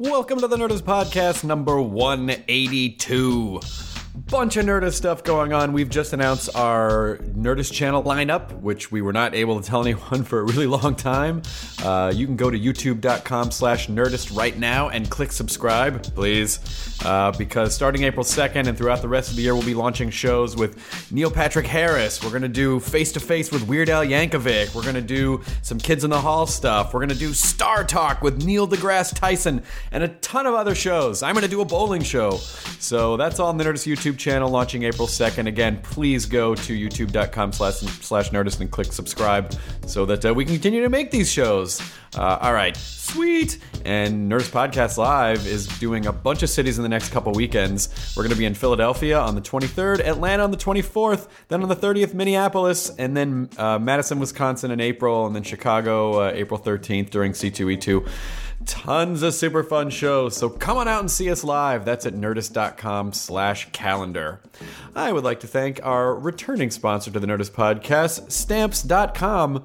Welcome to the Nerdist Podcast number 182. Bunch of Nerdist stuff going on. We've just announced our Nerdist channel lineup, which we were not able to tell anyone for a really long time. Uh, you can go to youtube.com slash Nerdist right now and click subscribe, please. Uh, because starting April 2nd and throughout the rest of the year, we'll be launching shows with Neil Patrick Harris. We're going to do face to face with Weird Al Yankovic. We're going to do some Kids in the Hall stuff. We're going to do Star Talk with Neil deGrasse Tyson and a ton of other shows. I'm going to do a bowling show. So that's all on the Nerdist YouTube channel launching April 2nd. Again, please go to youtube.com slash, slash Nerdist and click subscribe so that uh, we can continue to make these shows. Uh, all right, sweet. And Nerdist Podcast Live is doing a bunch of cities in the next couple weekends. We're going to be in Philadelphia on the 23rd, Atlanta on the 24th, then on the 30th, Minneapolis, and then uh, Madison, Wisconsin in April, and then Chicago uh, April 13th during C2E2 tons of super fun shows so come on out and see us live. That's at nerdist.com slash calendar. I would like to thank our returning sponsor to the nerdist podcast stamps.com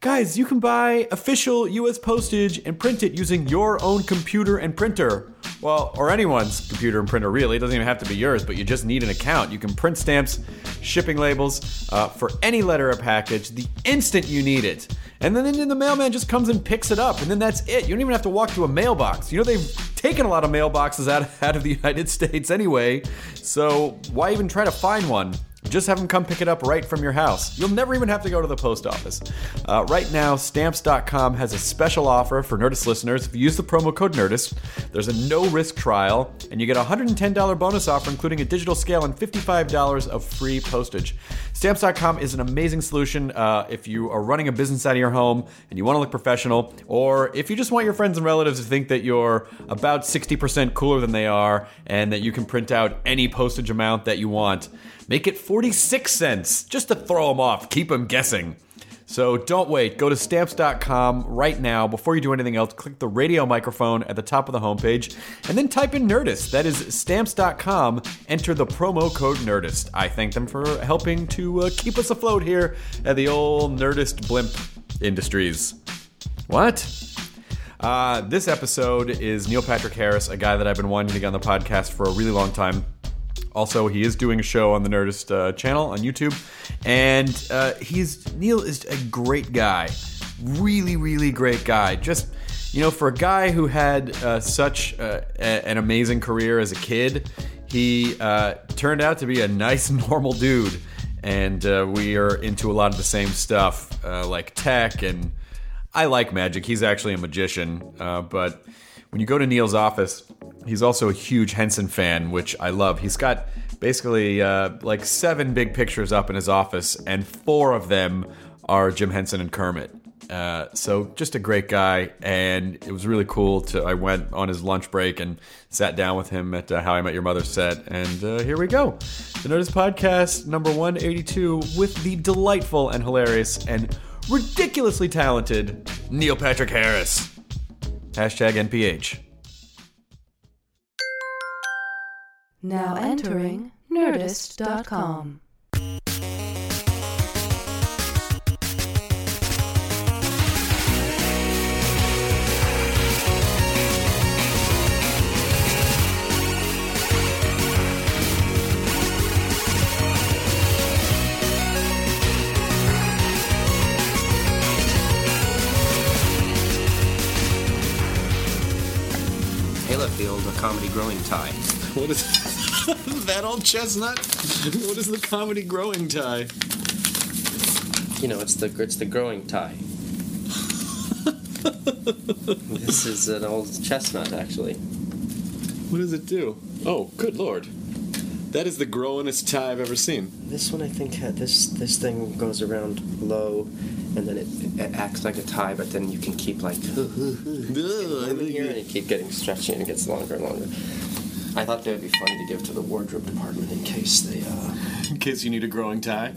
guys you can buy official us postage and print it using your own computer and printer. Well or anyone's computer and printer really. It doesn't even have to be yours but you just need an account. You can print stamps shipping labels uh, for any letter or package the instant you need it and then, then the mailman just comes and picks it up, and then that's it. You don't even have to walk to a mailbox. You know, they've taken a lot of mailboxes out, out of the United States anyway, so why even try to find one? Just have them come pick it up right from your house. You'll never even have to go to the post office. Uh, right now, Stamps.com has a special offer for Nerdist listeners. If you use the promo code Nerdist, there's a no risk trial, and you get a $110 bonus offer, including a digital scale and $55 of free postage. Stamps.com is an amazing solution uh, if you are running a business out of your home and you want to look professional, or if you just want your friends and relatives to think that you're about 60% cooler than they are and that you can print out any postage amount that you want. Make it 46 cents just to throw them off, keep them guessing. So don't wait. Go to stamps.com right now. Before you do anything else, click the radio microphone at the top of the homepage and then type in Nerdist. That is stamps.com. Enter the promo code Nerdist. I thank them for helping to uh, keep us afloat here at the old Nerdist Blimp Industries. What? Uh, this episode is Neil Patrick Harris, a guy that I've been wanting to get on the podcast for a really long time. Also, he is doing a show on the Nerdist uh, channel on YouTube, and uh, he's Neil is a great guy, really, really great guy. Just you know, for a guy who had uh, such uh, a- an amazing career as a kid, he uh, turned out to be a nice, normal dude, and uh, we are into a lot of the same stuff, like tech and. I like magic. He's actually a magician, but when you go to Neil's office, he's also a huge Henson fan, which I love. He's got basically uh, like seven big pictures up in his office, and four of them are Jim Henson and Kermit. Uh, so just a great guy, and it was really cool. To I went on his lunch break and sat down with him at uh, How I Met Your Mother set, and uh, here we go, the Nerdist Podcast number one eighty two with the delightful and hilarious and ridiculously talented Neil Patrick Harris. Hashtag NPH. Now entering Nerdist.com. comedy growing tie. What is that old chestnut? What is the comedy growing tie? You know, it's the it's the growing tie. this is an old chestnut, actually. What does it do? Oh, good lord. That is the growingest tie I've ever seen. This one, I think, had this this thing goes around low, and then it, it acts like a tie, but then you can keep like moving here, and you keep getting stretchy, and it gets longer and longer. I thought that would be funny to give to the wardrobe department in case they. uh... In case you need a growing tie.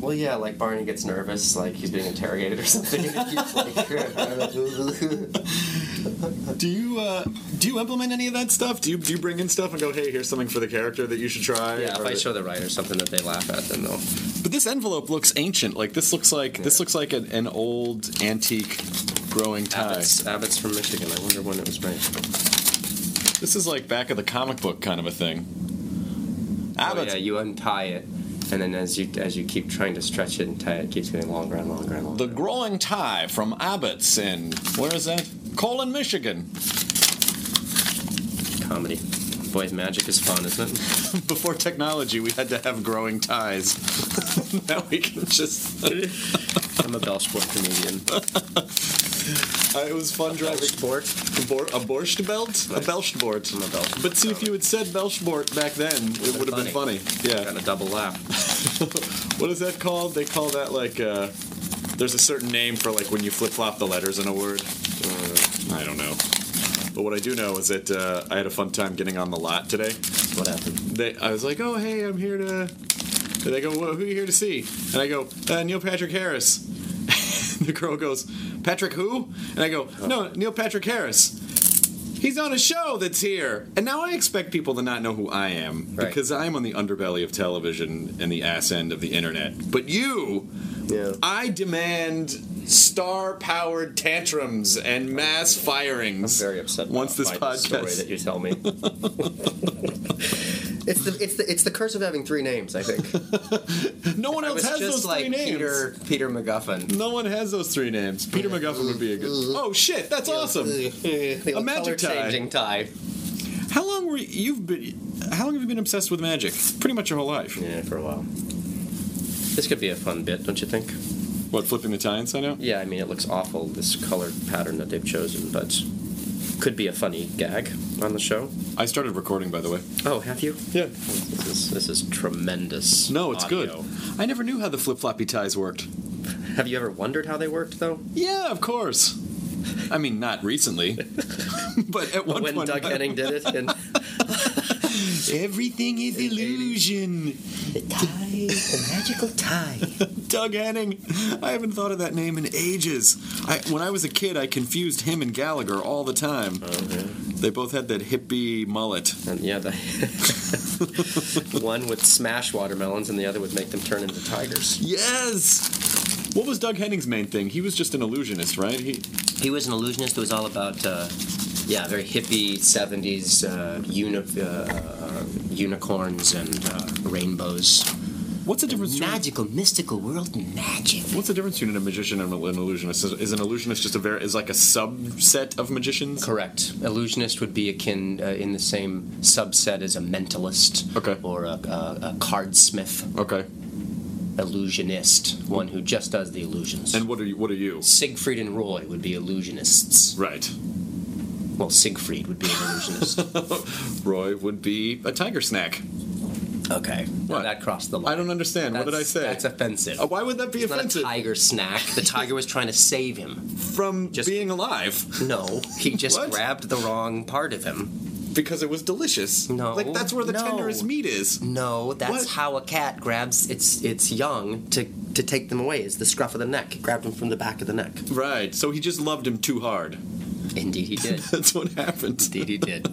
Well, yeah, like Barney gets nervous, like he's being interrogated or something. like, Do you uh, do you implement any of that stuff? Do you do you bring in stuff and go, hey, here's something for the character that you should try? yeah, if I show the writer something that they laugh at, then they'll. But this envelope looks ancient. Like this looks like this looks like an, an old antique growing tie. Abbott's, Abbott's from Michigan. I wonder when it was made. This is like back of the comic book kind of a thing. Oh, yeah, you untie it, and then as you as you keep trying to stretch it and tie it, it keeps getting longer and longer and longer. The growing tie from Abbott's in where is that? Colon, Michigan. comedy. Boys, magic is fun, isn't it? Before technology, we had to have growing ties. now we can just. I'm a Belsport comedian. Uh, it was fun driving. Belsport. A, bor- a borscht belt? A Belschbort. I'm a Belsport. But see, if you had said Belschbort back then, it would have been funny. Yeah. Got a double laugh. What is that called? They call that like. Uh, there's a certain name for like when you flip flop the letters in a word. Uh, I don't know. But what I do know is that uh, I had a fun time getting on the lot today. What happened? They, I was like, oh hey, I'm here to. And they go, well, who are you here to see? And I go, uh, Neil Patrick Harris. the girl goes, Patrick who? And I go, no, Neil Patrick Harris. He's on a show that's here. And now I expect people to not know who I am Right. because I am on the underbelly of television and the ass end of the internet. But you, Yeah. I demand star powered tantrums and mass firings. I'm very upset. Once this by the story podcast. that you tell me. it's the it's the it's the curse of having three names. I think. No one else has just those like three names. Peter Peter MacGuffin. No one has those three names. Peter McGuffin would be a good. Mm-hmm. Oh shit, that's awesome. the A magic tie. changing tie. How long were you, you've been? How long have you been obsessed with magic? Pretty much your whole life. Yeah, for a while. This could be a fun bit, don't you think? What flipping the tie inside out? Yeah, I mean, it looks awful, this color pattern that they've chosen, but could be a funny gag on the show. I started recording, by the way. Oh, have you? Yeah. This is, this is tremendous. No, it's audio. good. I never knew how the flip floppy ties worked. Have you ever wondered how they worked, though? Yeah, of course. I mean, not recently, but at one when point, Doug Henning did it, and everything is illusion. the tie, the magical tie. Doug Henning. I haven't thought of that name in ages. I, when I was a kid, I confused him and Gallagher all the time. Oh, yeah. They both had that hippie mullet. And yeah, the one would smash watermelons, and the other would make them turn into tigers. Yes. What was Doug Henning's main thing? He was just an illusionist, right? He He was an illusionist It was all about, uh, yeah, very hippie '70s uh, uni- uh, uh, unicorns and uh, rainbows. What's the difference? between- Magical, mystical world magic. What's the difference between a magician and an illusionist? Is, is an illusionist just a very is like a subset of magicians? Correct. Illusionist would be akin uh, in the same subset as a mentalist Okay. or a, a, a cardsmith. Okay. Illusionist, one who just does the illusions. And what are you? What are you? Siegfried and Roy would be illusionists. Right. Well, Siegfried would be an illusionist. Roy would be a tiger snack. okay. Now What? that crossed the line. I don't understand. what did I say? That's offensive. Uh, why would that be It's offensive? not a tiger snack. The tiger was trying to save him. From Just- being alive No, he just grabbed the wrong part of him. because it was delicious. No, like that's where the no. tenderest meat is. No, that's What? how a cat grabs its its young to to take them away. Is the scruff of the neck. It grabbed him from the back of the neck. Right. So he just loved him too hard. Indeed, he did. That's what happened. Indeed, he did.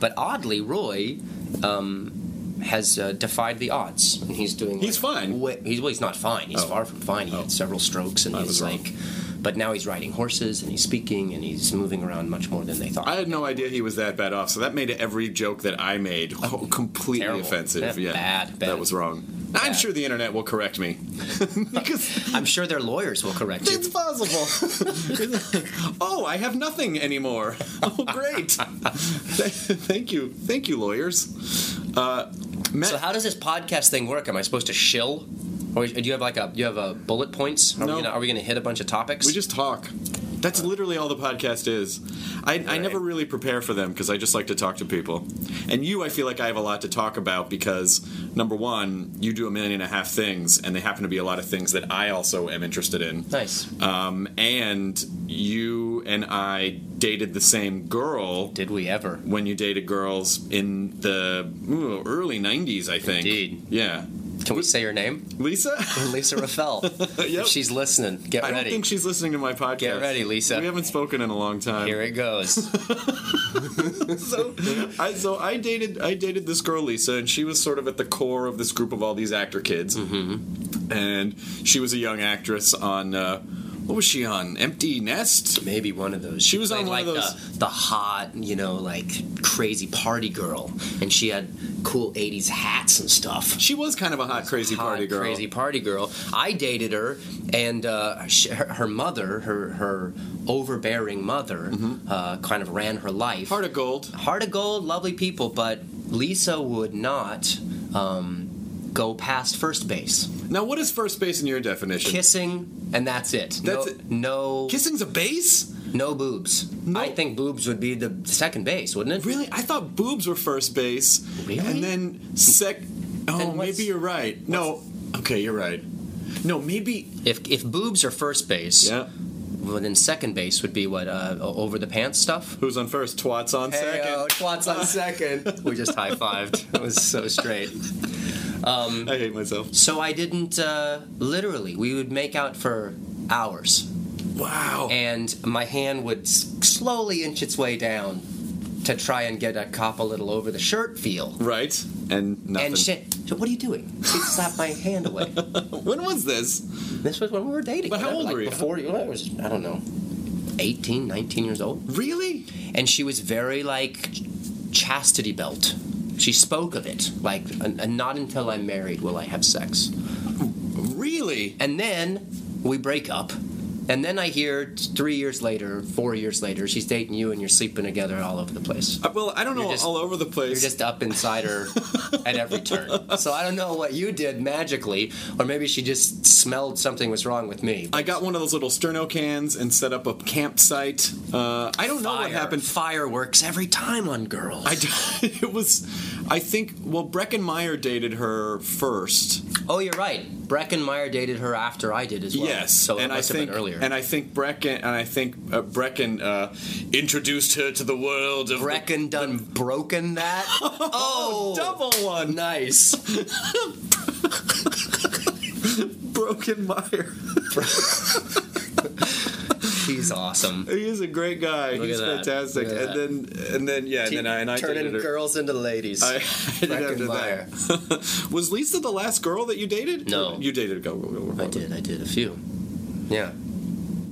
But oddly, Roy um, has uh, defied the odds, and he's doing. He's like, fine. Way, he's well, he's not fine. He's Oh. far from fine. He Oh. had several strokes, and I he's was like but now he's riding horses and he's speaking and he's moving around much more than they thought. I had no idea he was that bad off, so that made every joke that I made completely Terrible. offensive. Yeah, Yeah, bad, bad. that was wrong. I'm sure the internet will correct me because I'm sure their lawyers will correct you. it's possible. oh, I have nothing anymore. Oh, great! Thank you, thank you, lawyers. Uh, Matt, So how does this podcast thing work? Am I supposed to shill, or do you have like a you have a bullet points? Are No. we gonna, are we going to hit a bunch of topics? we just talk. That's literally all the podcast is. I, I never really prepare for them because I just like to talk to people. And you, I feel like I have a lot to talk about because number one, you do a million and a half things, and they happen to be a lot of things that I also am interested in. nice. Um, and you and I dated the same girl Did we ever? when you dated girls in the ooh, early '90s, I think. Indeed. Yeah. Can we say her name? Lisa. Lisa Raffel. Yep. If she's listening, get ready. I don't think she's listening to my podcast. Get ready, Lisa. We haven't spoken in a long time. Here it goes. so I so I dated I dated this girl Lisa, and she was sort of at the core of this group of all these actor kids. Mm-hmm. And she was a young actress on uh, what was she on? Empty Nest. Maybe one of those. She was on one of like those- The, the hot, you know, like crazy party girl, and she had cool '80s hats and stuff. She was kind of a hot, crazy hot, party girl. Crazy party girl. I dated her, and uh, sh her, her mother, her her overbearing mother, uh, kind of ran her life. Mm-hmm. Heart of gold. Heart of gold, lovely people, but Lisa would not um, go past first base. Now, what is first base in your definition? Kissing, and that's it. That's no, it. no, Kissing's a base? no boobs. No. I think boobs would be the second base, wouldn't it? Really? I thought boobs were first base. Really? And then sec. Oh, Then maybe you're right. No. Okay, you're right. No, maybe. If if boobs are first base, Yeah. well, then second base would be what uh, over the pants stuff. Who's on first? Twats on second. Hey, twats on second. we just high fived. It was so straight. I hate myself. So I didn't uh, literally. We would make out for hours, Wow. and my hand would s- slowly inch its way down to try and get a cop a little over the shirt feel. right. And nothing. And shit. So what are you doing? She slapped my hand away. when was this? This was when we were dating. But how old like were you? Before you, I was, I don't know, 18, 19 years old. Really? And she was very like chastity belt. She spoke of it like, and, not until I'm married will I have sex. Really? And then we break up. And then I hear three years later, four years later, she's dating you and you're sleeping together all over the place. Uh, well, I don't know. You're just- all over the place. You're just up inside her at every turn. So I don't know what you did magically, or maybe she just smelled something was wrong with me. I got one of those little sterno cans and set up a campsite. Uh, I don't know what happened. Fireworks every time on girls. I it was, I think. Well, Breckin Meyer dated her first. oh, you're right. Breckin Meyer dated her after I did as well. Yes, so it and I think earlier. and I think Breckin and I think uh, Breckin uh, introduced her to the world of the- Breckin done broken that. oh, double one. nice. Broken Meyer. He's awesome. He is a great guy. Look He's fantastic. And then and then yeah, and then I and I turning dated her. girls into ladies. I, I did after Breckin Meyer. that. was Lisa the last girl that you dated? No. you dated. Go go go. go. I did. I did a few. Yeah.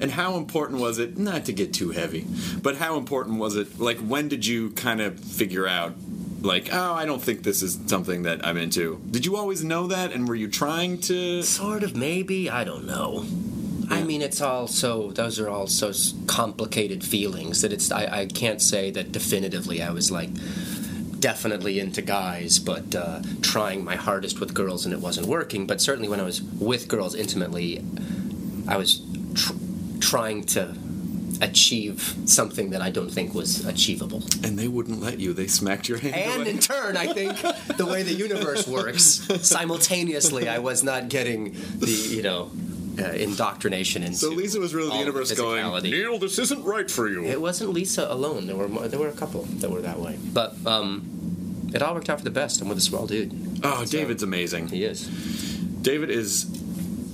And how important was it? Not to get too heavy, but how important was it? Like, when did you kind of figure out, like, oh, I don't think this is something that I'm into? Did you always know that, and were you trying to? Sort of, maybe. I don't know. I mean, it's all so. Those are all so complicated feelings that it's. I, I can't say that definitively. I was like definitely into guys, but uh, trying my hardest with girls, and it wasn't working. But certainly, when I was with girls intimately, I was tr- trying to achieve something that I don't think was achievable. And they wouldn't let you. They smacked your hand. And away. in turn, I think the way the universe works, simultaneously, I was not getting the you know uh, indoctrination into. so Lisa was really the universe going, physicality. Neil, this isn't right for you. It wasn't Lisa alone. There were more, there were a couple that were that way, but um, it all worked out for the best. I'm with a swell dude. oh, David's amazing. He is, David is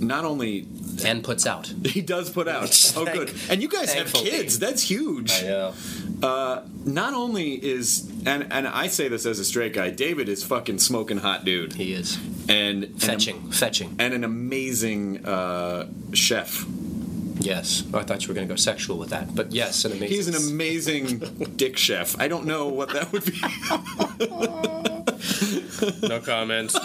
not only and puts out. he does put out. Oh, good. And you guys have kids. That's huge. I know. Uh, not only is and and I say this as a straight guy, David is fucking smoking hot dude, He is and and, fetching, fetching. and an amazing uh, chef. Yes, I thought you were going to go sexual with that, but yes, an amazing. He's an amazing dick chef. I don't know what that would be. no comments.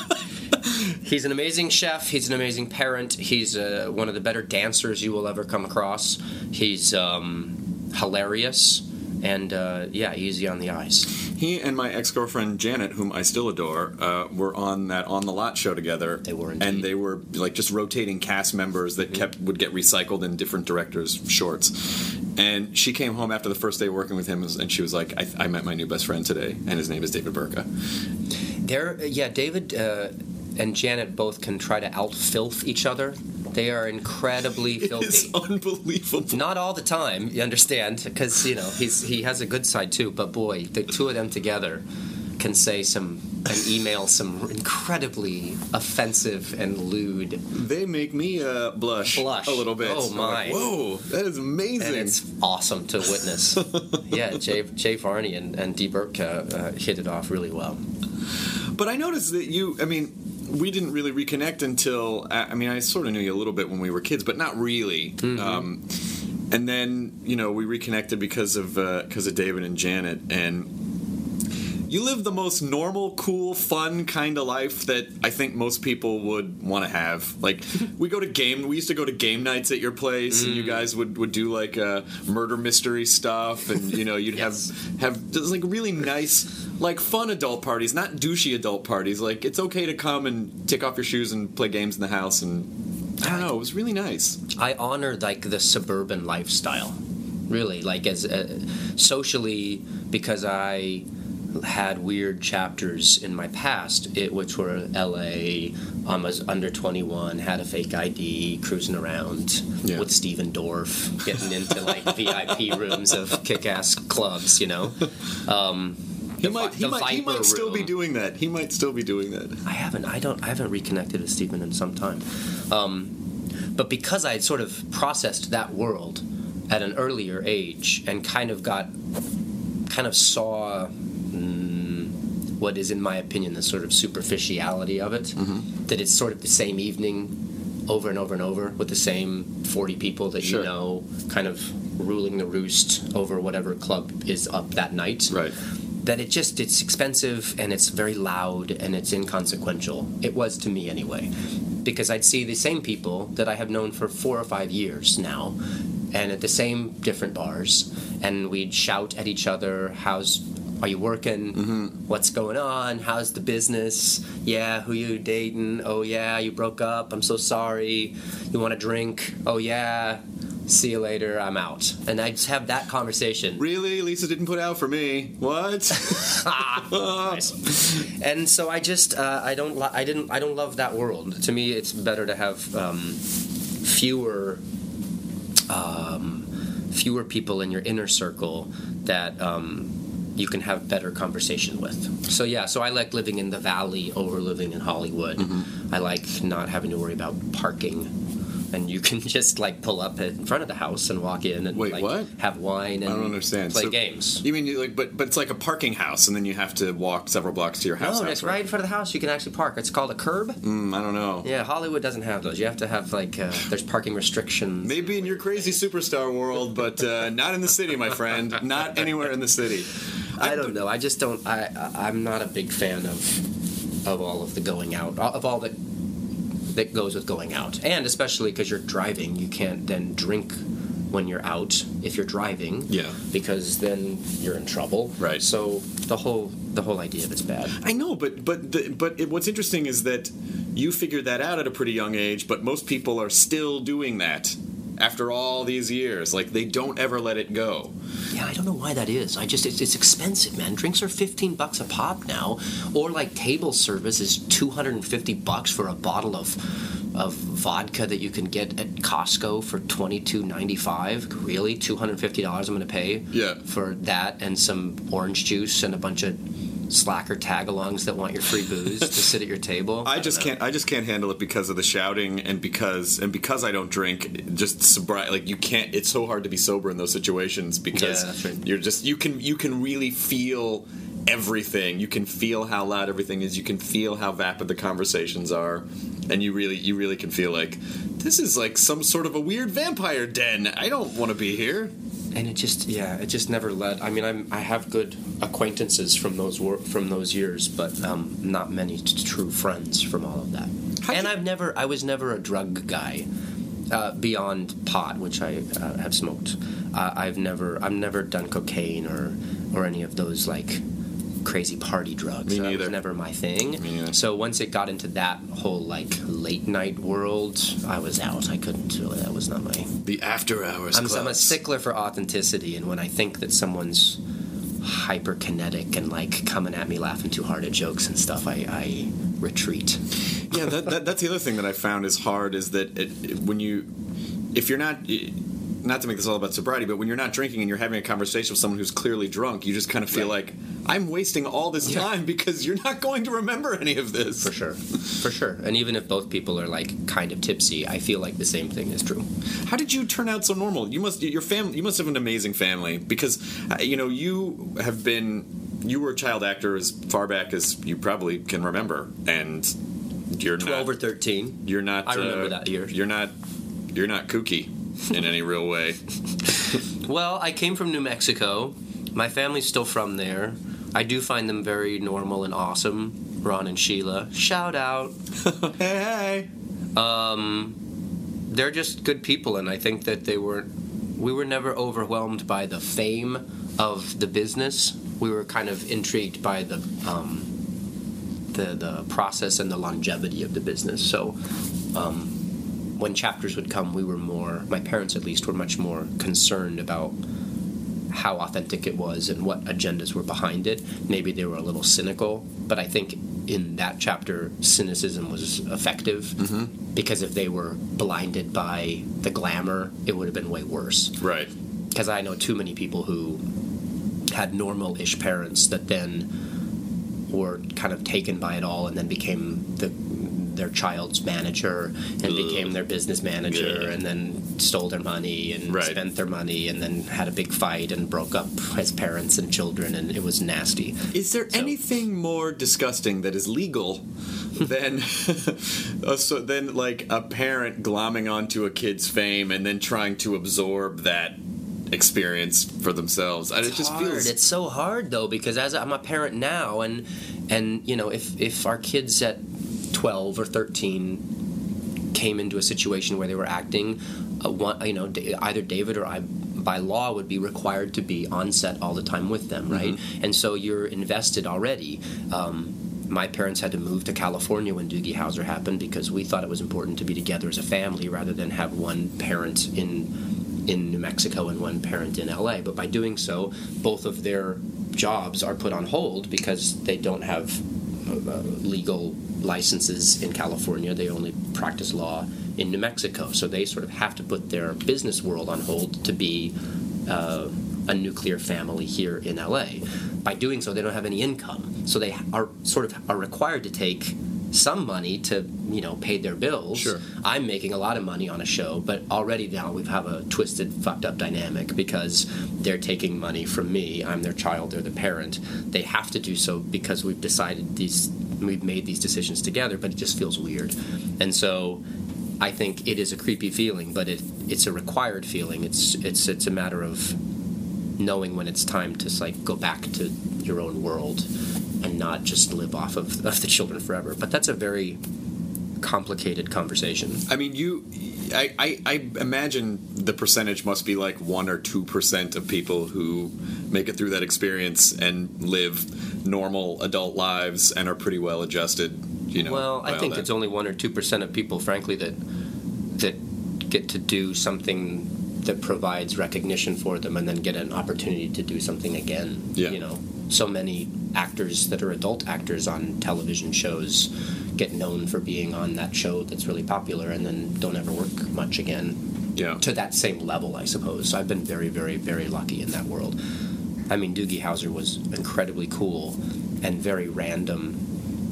He's an amazing chef. He's an amazing parent. He's uh, one of the better dancers you will ever come across. He's um, hilarious, and uh, yeah, easy on the eyes. He and my ex girlfriend Janet, whom I still adore, uh, were on that on the lot show together. They were and they were like just rotating cast members that kept would get recycled in different directors' shorts. And she came home after the first day working with him, and she was like, "I, I met my new best friend today, and his name is David Burtka." There, yeah, David uh, and Janet both can try to out filth each other. They are incredibly filthy. It's unbelievable. Not all the time, you understand, because you know he's he has a good side too. But boy, the two of them together can say some and email some incredibly offensive and lewd, They make me uh, blush, Blush. a little bit. Oh, my. like, Whoa, that is amazing. and it's awesome to witness. yeah, Jay Jay Varney and and Dee Burke uh, uh, hit it off really well. But I noticed that you, I mean, we didn't really reconnect until, I mean, I sort of knew you a little bit when we were kids, but not really. Mm-hmm. Um, and then, you know, we reconnected because of because of David and Janet, and you live the most normal, cool, fun kind of life that I think most people would want to have. Like, we go to game, we used to go to game nights at your place, and you Mm. guys would, would do like uh, murder mystery stuff, and you know, you'd Yes. have have just like really nice, like fun adult parties, not douchey adult parties. Like, it's okay to come and take off your shoes and play games in the house, and I don't know, it was really nice. I honor like the suburban lifestyle, really, like as uh, socially because I had weird chapters in my past, it, which were L.A. I was under 21, had a fake ID, cruising around Yeah. with Stephen Dorff, getting into like VIP rooms of kick-ass clubs, you know. Um, He might, he might, he might still be doing that. He might still be doing that. I haven't. I don't. I haven't reconnected with Stephen in some time. Um, but because I had sort of processed that world at an earlier age and kind of got, kind of saw mm, what is, in my opinion, the sort of superficiality of it. That it's sort of the same evening over and over and over with the same 40 people that Sure. you know kind of ruling the roost over whatever club is up that night Right. That it just it's expensive and it's very loud and it's inconsequential. It was to me anyway, because I'd see the same people that I have known for four or five years now, and at the same different bars, and we'd shout at each other, "How's are you working? Mm-hmm. What's going on? How's the business? Yeah, who you dating? Oh yeah, you broke up. I'm so sorry. You want a drink? Oh yeah." See you later. I'm out, and I just have that conversation. Really, Lisa didn't put out for me. What? Nice. and so I just uh, I don't li- I didn't I don't love that world. To me, it's better to have um, fewer um, fewer people in your inner circle that um, you can have better conversation with. So yeah, so I like living in the valley over living in Hollywood. Mm-hmm. I like not having to worry about parking. And you can just like pull up in front of the house and walk in and Wait, like what? have wine and I don't understand. play So- games. You mean you like, but but it's like a parking house, and then you have to walk several blocks to your house. No, it's after. right in front of the house. You can actually park. It's called a curb. Mm, I don't know. Yeah, Hollywood doesn't have those. You have to have like uh, there's parking restrictions. Maybe in your crazy superstar world, but uh, not in the city, my friend. Not anywhere in the city. I don't know. I just don't. I I- I'm not a big fan of of all of the going out of all that that goes with going out, and especially because you're driving, you can't then drink when you're out if you're driving. Yeah. Because then you're in trouble. Right. So the whole the whole idea of it's bad. I know, but but the, but it, what's interesting is that you figured that out at a pretty young age, but most people are still doing that after all these years. Like they don't ever let it go. Yeah, I don't know why that is. I just it's, it's expensive, man. Drinks are fifteen bucks a pop now, or like table service is two hundred and fifty bucks for a bottle of of vodka that you can get at Costco for twenty two ninety five. Really, two hundred fifty dollars I'm going to pay Yeah. for that and some orange juice and a bunch of slacker tagalongs that want your free booze to sit at your table. I don't just know. can't. I just can't handle it because of the shouting and because and because I don't drink. Just sobriety. Like you can't. It's so hard to be sober in those situations because Yeah, right. you're just you can you can really feel everything. You can feel how loud everything is. You can feel how vapid the conversations are, and you really, you really can feel like this is like some sort of a weird vampire den. I don't want to be here. And it just yeah it just never led i mean i'm i have good acquaintances from those wor- from those years but um, not many t- true friends from all of that. And i've never i was never a drug guy uh, beyond pot which i uh, have smoked. Uh, i've never i've never done cocaine or or any of those like crazy party drugs Me That neither. was never my thing Me neither. so once it got into that whole like late night world i was out i couldn't do it that was not my The after hours. I'm, I'm a stickler for authenticity, and when I think that someone's hyperkinetic and like coming at me laughing too hard at jokes and stuff, I, I retreat. yeah, that, that, that's the other thing that I found is hard is that it, it- when you, if you're not, not to make this all about sobriety, but when you're not drinking and you're having a conversation with someone who's clearly drunk, you just kind of feel like I'm wasting all this Yeah. time because you're not going to remember any of this. For sure, for sure. And even if both people are like kind of tipsy, I feel like the same thing is true. How did you turn out so normal? You must your family. You must have an amazing family because uh, you know you have been. You were a child actor as far back as you probably can remember, and you're Twelve not. or thirteen. You're not. I remember uh, that year. You're not. You're not kooky in any real way. Well, I came from New Mexico. My family's still from there. I do find them very normal and awesome. Ron and Sheila, shout out. hey, hey. um, they're just good people, and I think that they were. We were never overwhelmed by the fame of the business. We were kind of intrigued by the um, the the process and the longevity of the business. So. Um, when chapters would come, we were more, my parents at least, were much more concerned about how authentic it was and what agendas were behind it. Maybe they were a little cynical, but I think in that chapter, cynicism was effective mm-hmm. because if they were blinded by the glamour, it would have been way worse. Right. Because I know too many people who had normal ish parents that then were kind of taken by it all and then became the their child's manager and became their business manager Yeah. and then stole their money and Right. spent their money and then had a big fight and broke up as parents and children and it was nasty. Is there So- anything more disgusting that is legal than uh, so than like a parent glomming onto a kid's fame and then trying to absorb that experience for themselves? And it just hard. feels It's so hard though because as I'm a parent now, and and you know if if our kids at 12 or 13 came into a situation where they were acting, uh, one, you know, either David or I. By law, would be required to be on set all the time with them, right? Mm-hmm. And so you're invested already. Um, my parents had to move to California when Doogie Howser happened because we thought it was important to be together as a family rather than have one parent in in New Mexico and one parent in LA. But by doing so, both of their jobs are put on hold because they don't have uh, legal licenses in California. They only practice law in New Mexico. So they sort of have to put their business world on hold to be uh, a nuclear family here in LA. By doing so, they don't have any income. So they are sort of are required to take some money to you know pay their bills. Sure. I'm making a lot of money on a show, but already now we have a twisted, fucked up dynamic because they're taking money from me. I'm their child, they're the parent. They have to do so because we've decided these, we've made these decisions together, but it just feels weird. And so I think it is a creepy feeling, but it, it's a required feeling. It's, it's, it's a matter of knowing when it's time to like go back to your own world and not just live off of, of the children forever. But that's a very complicated conversation. I mean, you. I, I, I imagine the percentage must be like one or two percent of people who make it through that experience and live normal adult lives and are pretty well adjusted. You know. Well, I think it's only one or two percent of people, frankly, that that get to do something that provides recognition for them, and then get an opportunity to do something again. Yeah. You know, so many actors that are adult actors on television shows get known for being on that show that's really popular, and then don't ever work much again Yeah. to that same level, I suppose. I've been very, very, very lucky in that world. I mean, Doogie Howser was incredibly cool and very random,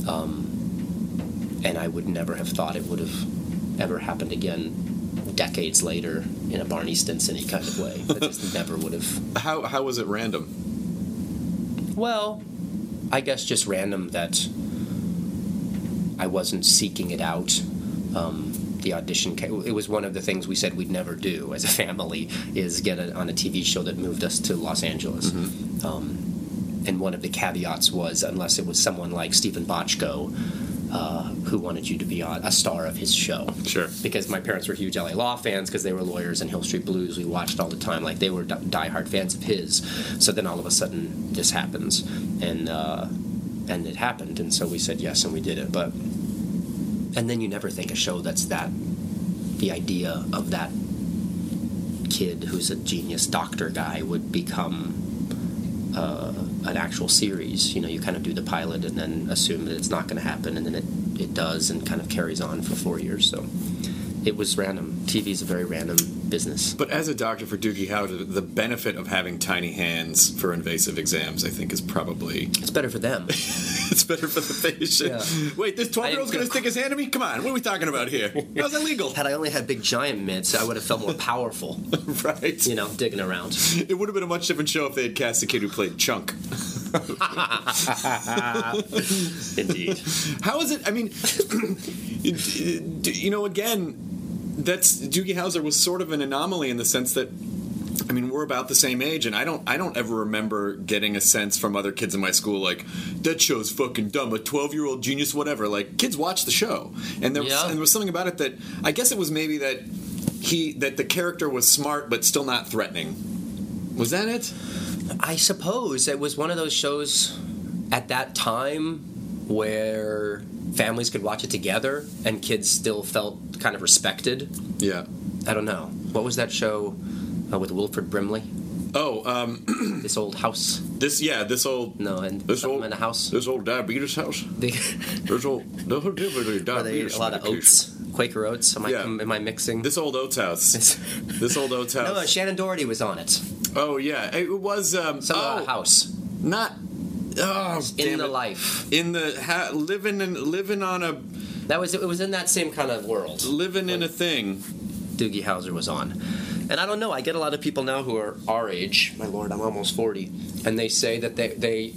um, and I would never have thought it would have ever happened again decades later in a Barney Stinson kind of way. I just never would have. How how was it random? Well, I guess just random that I wasn't seeking it out. Um, the audition, it was one of the things we said we'd never do as a family is get a, on a TV show that moved us to Los Angeles. Um, and one of the caveats was unless it was someone like Steven Bochco. Uh, who wanted you to be on a star of his show? Sure. Because my parents were huge LA Law fans because they were lawyers and Hill Street Blues. We watched all the time. Like they were di- diehard fans of his. So then all of a sudden this happens, and uh, and it happened, and so we said yes, and we did it. But and then you never think a show that's that the idea of that kid who's a genius doctor guy would become uh, an actual series. You know, you kind of do the pilot and then assume that it's not going to happen, and then it, it does and kind of carries on for four years. So it was random. TV is a very random business. But as a doctor for Doogie Howser, the benefit of having tiny hands for invasive exams, I think, is probably It's better for them. it's better for the patient. Yeah. Wait, this twelve year old's I going to stick his hand in me? Come on, what are we talking about here? How's that legal? Had I only had big giant mitts, I would have felt more powerful. right. You know, digging around. It would have been a much different show if they had cast the kid who played Chunk. Indeed. How is it? I mean, you know, again, that's Doogie Howser was sort of an anomaly in the sense that. I mean, we're about the same age, and I don't, I don't ever remember getting a sense from other kids in my school like that show's fucking dumb. A twelve-year-old genius, whatever. Like kids watch the show, and there was, and there was something about it that I guess it was maybe that he, that the character was smart but still not threatening. Was that it? I suppose it was one of those shows at that time where families could watch it together and kids still felt kind of respected. Yeah. I don't know. What was that show uh, with Wilford Brimley? Oh, um, This old house? this yeah, this old No, and this old in a house. this old diabetes house. There's old where they eat a lot of oats, Quaker oats. Am I, Yeah. am I mixing? This old Oats house. this old Oats house. no, no, Shannen Doherty was on it. Oh yeah, it was um, oh, uh, house not oh in the it. life. in the ha- living in living on a That was it. Was in that same kind of world. living in a thing. Doogie Howser was on. And I don't know, I get a lot of people now who are our age, my lord, I'm almost 40, and they say that they, they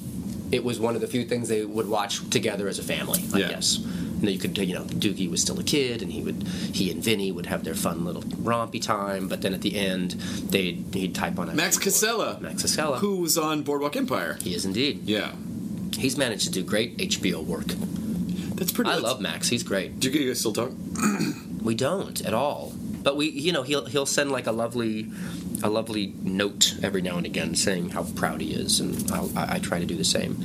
it was one of the few things they would watch together as a family, I Yeah. guess. And then you could, you know, Doogie was still a kid, and he would, he and Vinny would have their fun little rompy time. But then at the end, they'd he'd type on Max Casella, Max Casella, who was on Boardwalk Empire. he is indeed. Yeah, He's managed to do great HBO work. that's pretty. I that's- love Max. He's great. Do you guys still talk? We don't at all. But we, you know, he'll he'll send like a lovely, a lovely note every now and again saying how proud he is, and I'll, I, I try to do the same.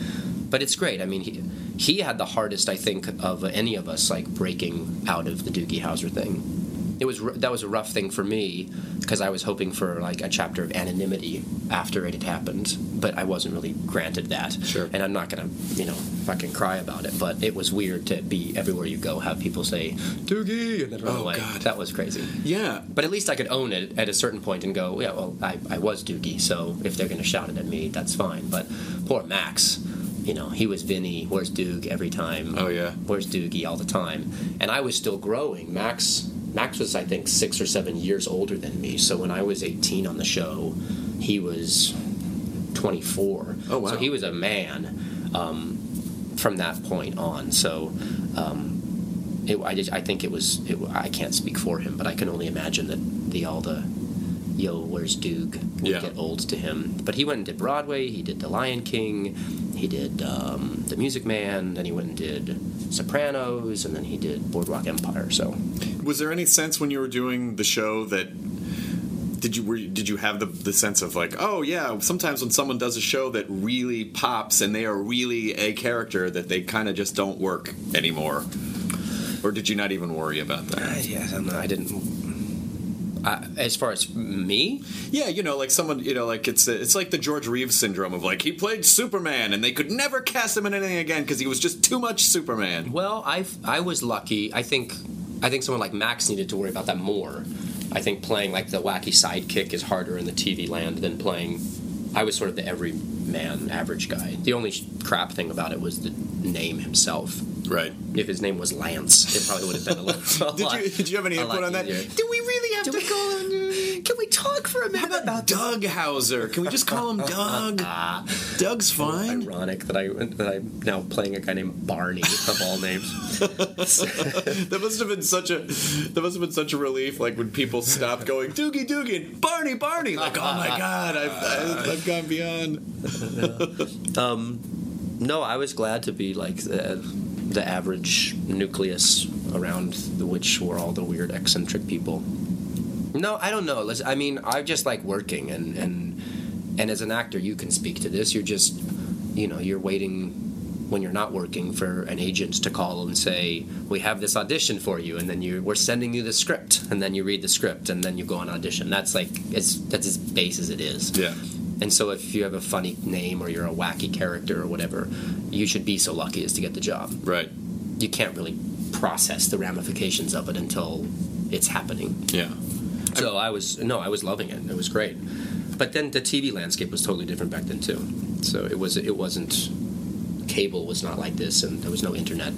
But it's great. I mean, he he had the hardest, I think, of any of us, like breaking out of the Doogie Howser thing. It was that was a rough thing for me because I was hoping for like a chapter of anonymity after it had happened, but I wasn't really granted that. Sure. And I'm not gonna, you know, fucking cry about it. But it was weird to be everywhere you go, have people say Doogie and then run Oh, away. God. That was crazy. Yeah, But at least I could own it at a certain point and go, yeah, well, I, I was Doogie, so if they're going to shout it at me, that's fine. But poor Max, you know, he was Vinny, where's Doog every time. Oh, yeah. Where's Doogie all the time. And I was still growing. Max Max was, I think, six or seven years older than me. So when I was 18 on the show, he was 24. Oh, wow. So he was a man um, from that point on. So um, it, I, just, I think it was. It, I can't speak for him, but I can only imagine that the all the yo, where's would Yeah. get old to him. But he went and did Broadway. He did The Lion King. He did um, The Music Man. Then he went and did Sopranos, and then he did Boardwalk Empire. So Was there any sense when you were doing the show that did you were you, did you have the the sense of like oh yeah sometimes when someone does a show that really pops and they are really a character that they kind of just don't work anymore or did you not even worry about that yeah, I, I didn't. I, as far as me, yeah you know like someone you know like it's it's like the George Reeves syndrome of like he played Superman and they could never cast him in anything again because he was just too much Superman Well, I I was lucky. I think I think someone like Max needed to worry about that more. I think playing like the wacky sidekick is harder in the TV land than playing. I was sort of the everyman, average guy. The only crap thing about it was the name himself. Right. If his name was Lance, it probably would have been a little. a Did lot- you did you have any input on that? easier. Do we really have Do to we- call him? Can we talk for a How minute about Doug Howser? Can we just call him Doug? Ah. Doug's fine. Ironic that I that I'm now playing a guy named Barney of all names. that must have been such a that must have been such a relief. Like when people stopped going Doogie Doogie and Barney Barney. Like oh my god, I've I've, I've gone beyond. Um, no, I was glad to be like the average nucleus around the which were all the weird eccentric people. No, I don't know. I mean, I just like working, and and and as an actor, you can speak to this. You're just, you know, you're waiting when you're not working for an agent to call and say, "We have this audition for you," and then you we're sending you the script, and then you read the script, and then you go on audition. That's like it's that's as base as it is. Yeah. And so, if you have a funny name or you're a wacky character or whatever, you should be so lucky as to get the job. Right. You can't really process the ramifications of it until it's happening. Yeah. So I was no, I was loving it. It was great. But then the TV landscape was totally different back then too. So it was it wasn't cable was not like this, and there was no internet.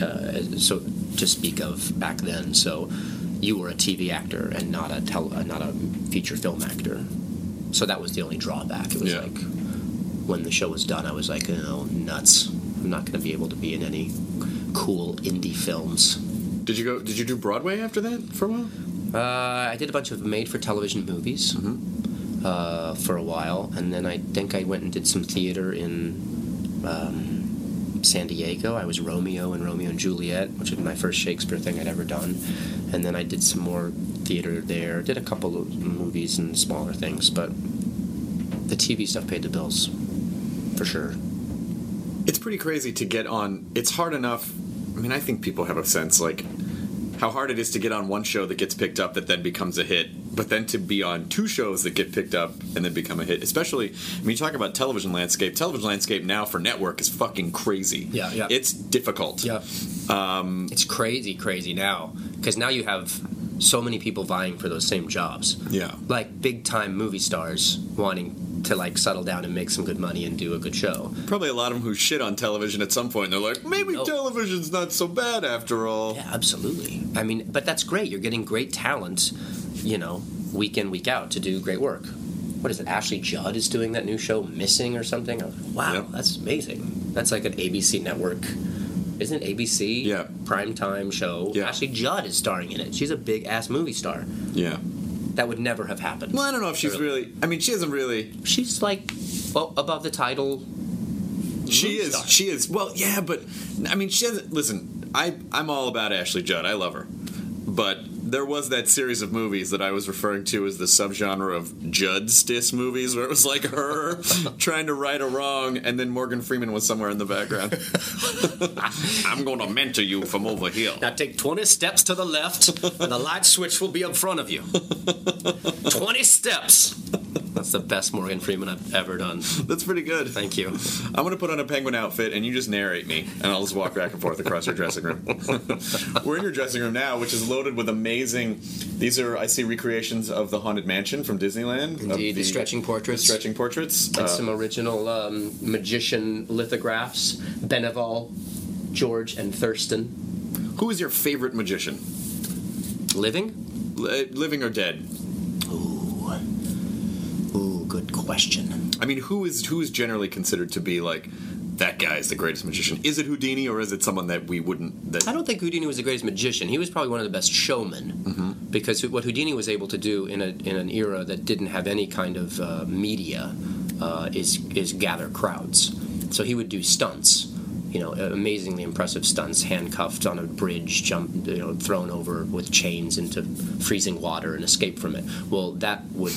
Uh, so to speak of back then, so you were a TV actor and not a tel- uh, not a feature film actor. So that was the only drawback. It was Yeah. like when the show was done, I was like, oh, nuts. I'm not going to be able to be in any cool indie films. Did you go? Did you do Broadway after that for a while? Uh, I did a bunch of made-for-television movies uh, for a while, and then I think I went and did some theater in um, San Diego. I was Romeo in Romeo and Juliet, which was my first Shakespeare thing I'd ever done, and then I did some more theater there. Did a couple of movies and smaller things, but the TV stuff paid the bills for sure. It's pretty crazy to get on. It's hard enough. I mean, I think people have a sense like how hard it is to get on one show that gets picked up that then becomes a hit, but then to be on two shows that get picked up and then become a hit. Especially, I mean, you talk about television landscape. Television landscape now for network is fucking crazy. Yeah, yeah. It's difficult. Yeah. Um, it's crazy, crazy now because now you have so many people vying for those same jobs. Yeah. Like big time movie stars wanting to like settle down and make some good money and do a good show. Probably a lot of them who shit on television at some point. They're like, maybe No. television's not so bad after all. Yeah, absolutely. I mean, but that's great. You're getting great talent, you know, week in, week out to do great work. What is it? Ashley Judd is doing that new show, Missing or something. Like, Wow, Yep. that's amazing. That's like an ABC network. Isn't ABC? Yeah. Primetime show. Yeah. Ashley Judd is starring in it. She's a big ass movie star. Yeah. That would never have happened. Well, I don't know if she's Really. I mean, she hasn't really. She's like well, above the title. She is. star. She is. Well, yeah, but I mean, she hasn't. Listen, I I'm all about Ashley Judd. I love her, but there was that series of movies that I was referring to as the subgenre of Judd Stiss movies, where it was like her trying to right a wrong, and then Morgan Freeman was somewhere in the background. I'm going to mentor you from over here. Now take 20 steps to the left, and the light switch will be in front of you. 20 steps. That's the best Morgan Freeman I've ever done. That's pretty good. Thank you. I'm going to put on a penguin outfit, and you just narrate me, and I'll just walk back and forth across your dressing room. We're in your dressing room now, which is loaded with amazing. These are I see recreations of the Haunted Mansion from Disneyland. Indeed, the stretching portraits. stretching portraits. And Uh, some original um, magician lithographs. Beneval, George, and Thurston. who is your favorite magician, Living? Li- living or dead? Ooh, good question. I mean, who is who is generally considered to be like that guy is the greatest magician? Is it Houdini or is it someone that we wouldn't? That I don't think Houdini was the greatest magician. He was probably one of the best showmen because what Houdini was able to do in a in an era that didn't have any kind of uh, media uh, is is gather crowds. So he would do stunts, you know, amazingly impressive stunts, handcuffed on a bridge, jump, you know, thrown over with chains into freezing water and escape from it. Well, that would.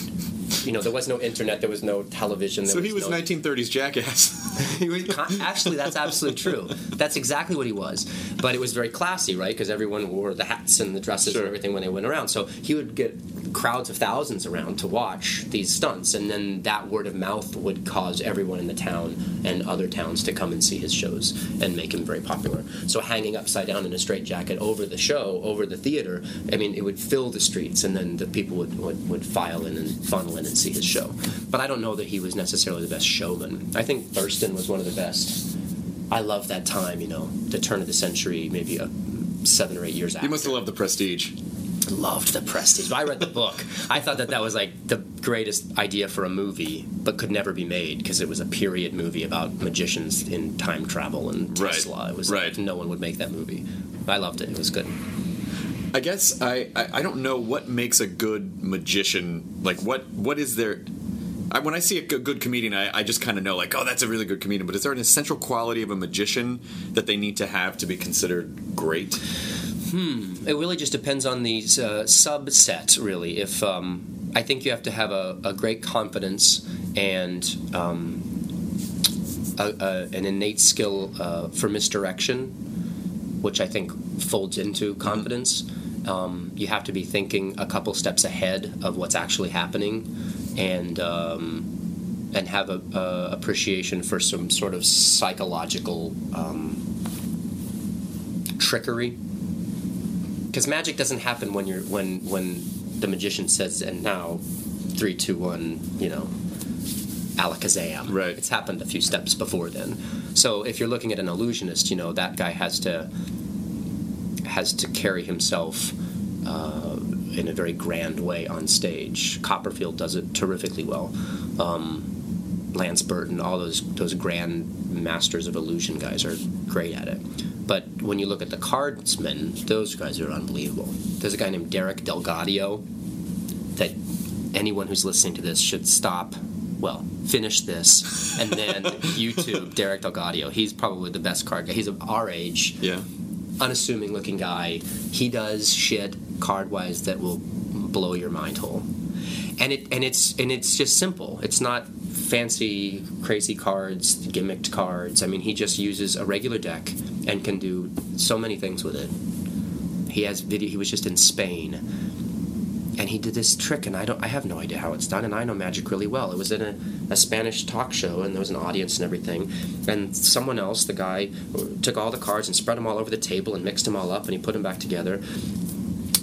You know, there was no internet, there was no television. There so he was no, 1930s jackass. he was con- actually that's absolutely true. That's exactly what he was. But it was very classy, right? Because everyone wore the hats and the dresses Sure. and everything when they went around. So he would get crowds of thousands around to watch these stunts, and then that word of mouth would cause everyone in the town and other towns to come and see his shows and make him very popular. So hanging upside down in a straitjacket over the show, over the theater, I mean, it would fill the streets, and then the people would, would, would file in and funnel and see his show. But I don't know that he was necessarily the best showman. I think Thurston was one of the best I love that time. You know, the turn of the century, maybe a seven or eight years after. You must have loved the Prestige. loved the Prestige. I read the book. I thought that that was like the greatest idea for a movie, but could never be made because it was a period movie about magicians in time travel and Right. Tesla. It was Right. like no one would make that movie. I loved it. It was good. I guess I, I, I don't know what makes a good magician. Like, what what is there? I, when I see a good, comedian, I, I just kind of know, like, oh, that's a really good comedian. But is there an essential quality of a magician that they need to have to be considered great? Hmm. It really just depends on the uh, subset, really. If um, I think you have to have a, a great confidence and um, a, a, an innate skill uh, for misdirection, which I think folds into confidence. Um, you have to be thinking a couple steps ahead of what's actually happening, and um, and have a, a appreciation for some sort of psychological um, trickery. Because magic doesn't happen when you're when when the magician says and now three two one you know alakazam. Right. it's happened a few steps before then. So if you're looking at an illusionist you know that guy has to has to carry himself uh, in a very grand way on stage copperfield does it terrifically well um, lance burton all those those grand masters of illusion guys are great at it but when you look at the cardsmen, those guys are unbelievable. There's a guy named Derek DelGaudio that anyone who's listening to this should stop. Well, finish this and then YouTube Derek DelGaudio. He's probably the best card guy. He's of our age, Yeah. Unassuming looking guy. He does shit card wise that will blow your mind whole. And it and it's and it's just simple. It's not fancy crazy cards, gimmicked cards. I mean, he just uses a regular deck and can do so many things with it. He has video. He was just in Spain, and he did this trick, and I don't. I have no idea how it's done, and I know magic really well. It was in a, a Spanish talk show, and there was an audience and everything. And someone else, the guy, took all the cards and spread them all over the table and mixed them all up, and he put them back together.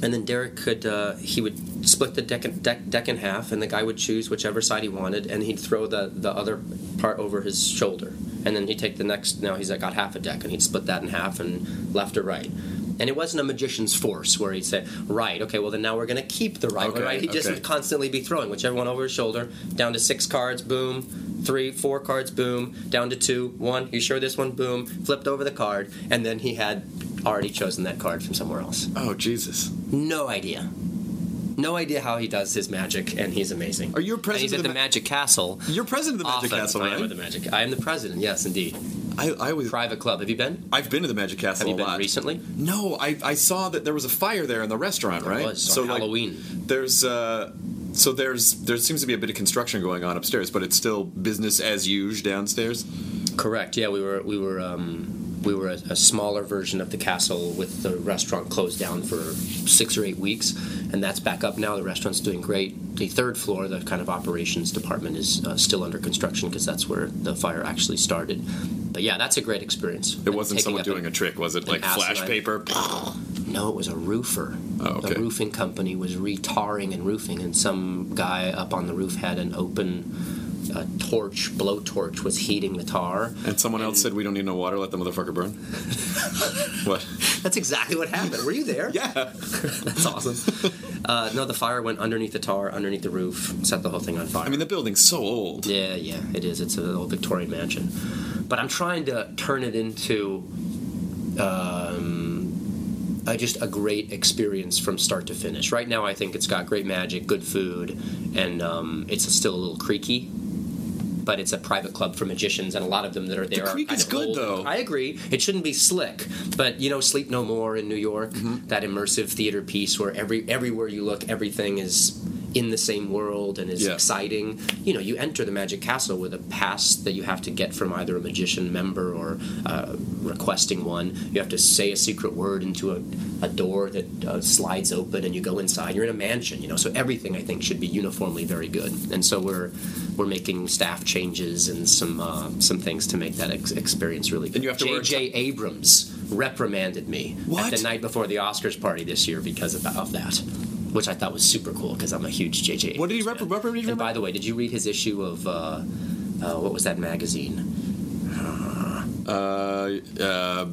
And then Derek could uh, he would split the deck, deck deck in half, and the guy would choose whichever side he wanted, and he'd throw the the other part over his shoulder, and then he'd take the next. Now he's got half a deck, and he'd split that in half and left or right. And it wasn't a magician's force where he'd say, right, okay, well then now we're going to keep the right Okay, right? He'd just okay. constantly be throwing whichever one over his shoulder, down to six cards, boom, three, four cards, boom, down to two, one, you sure this one, boom, flipped over the card, and then he had already chosen that card from somewhere else. Oh Jesus. No idea. No idea how he does his magic, and he's amazing. Are you a And president he's at of the the Ma- Magic Castle. You're president of the Magic Often. Castle, I am the Magic. I am the president. Yes, indeed. I, I was. Private club. Have you been? I've been to the Magic Castle Have you been lot. recently? No, I, I saw that there was a fire there in the restaurant, There right? was, on like, Halloween. there's uh, so there's there seems to be a bit of construction going on upstairs, but it's still business as usual downstairs. Correct. Yeah, we were we were um, we were a, a smaller version of the castle with the restaurant closed down for six or eight weeks, and that's back up now. The restaurant's doing great. The third floor, the kind of operations department, is uh, still under construction because that's where the fire actually started. But yeah, that's a great experience. It wasn't someone doing an- a trick, was it? Like flash paper? No, it was a roofer. Oh, okay. The roofing company was retarring and roofing, and some guy up on the roof had an open uh, torch, blowtorch, was heating the tar. And someone else said we don't need no water, let the motherfucker burn. what? That's exactly what happened. Were you there? Yeah. That's awesome. Uh, no, the fire went underneath the tar, underneath the roof, set the whole thing on fire. I mean, the building's so old. yeah, yeah, it is. It's an old Victorian mansion. But I'm trying to turn it into um, uh, just a great experience from start to finish. Right now, I think it's got great magic, good food, and um, it's still a little creaky. But it's a private club for magicians, and a lot of them that are there are creak kind is of good, old. though. I agree. It shouldn't be slick, but you know, Sleep No More in New York, Mm-hmm. that immersive theater piece where every everywhere you look, everything is in the same world and is Yeah. exciting. You know, you enter the Magic Castle with a pass that you have to get from either a magician member or uh, requesting one. You have to say a secret word into a, a door that uh, slides open, and you go inside. You're in a mansion, you know. So everything I think should be uniformly very good. And so we're we're making staff changes and some uh, some things to make that ex- experience really good. And you have to J.J. Abrams reprimanded me What? at the night before the Oscars party this year because of, of that. Which I thought was super cool because I'm a huge J.J. What did he Abrams rep- fan. reprimand you And by the way, did you read his issue of uh, uh, what was that magazine? uh, uh,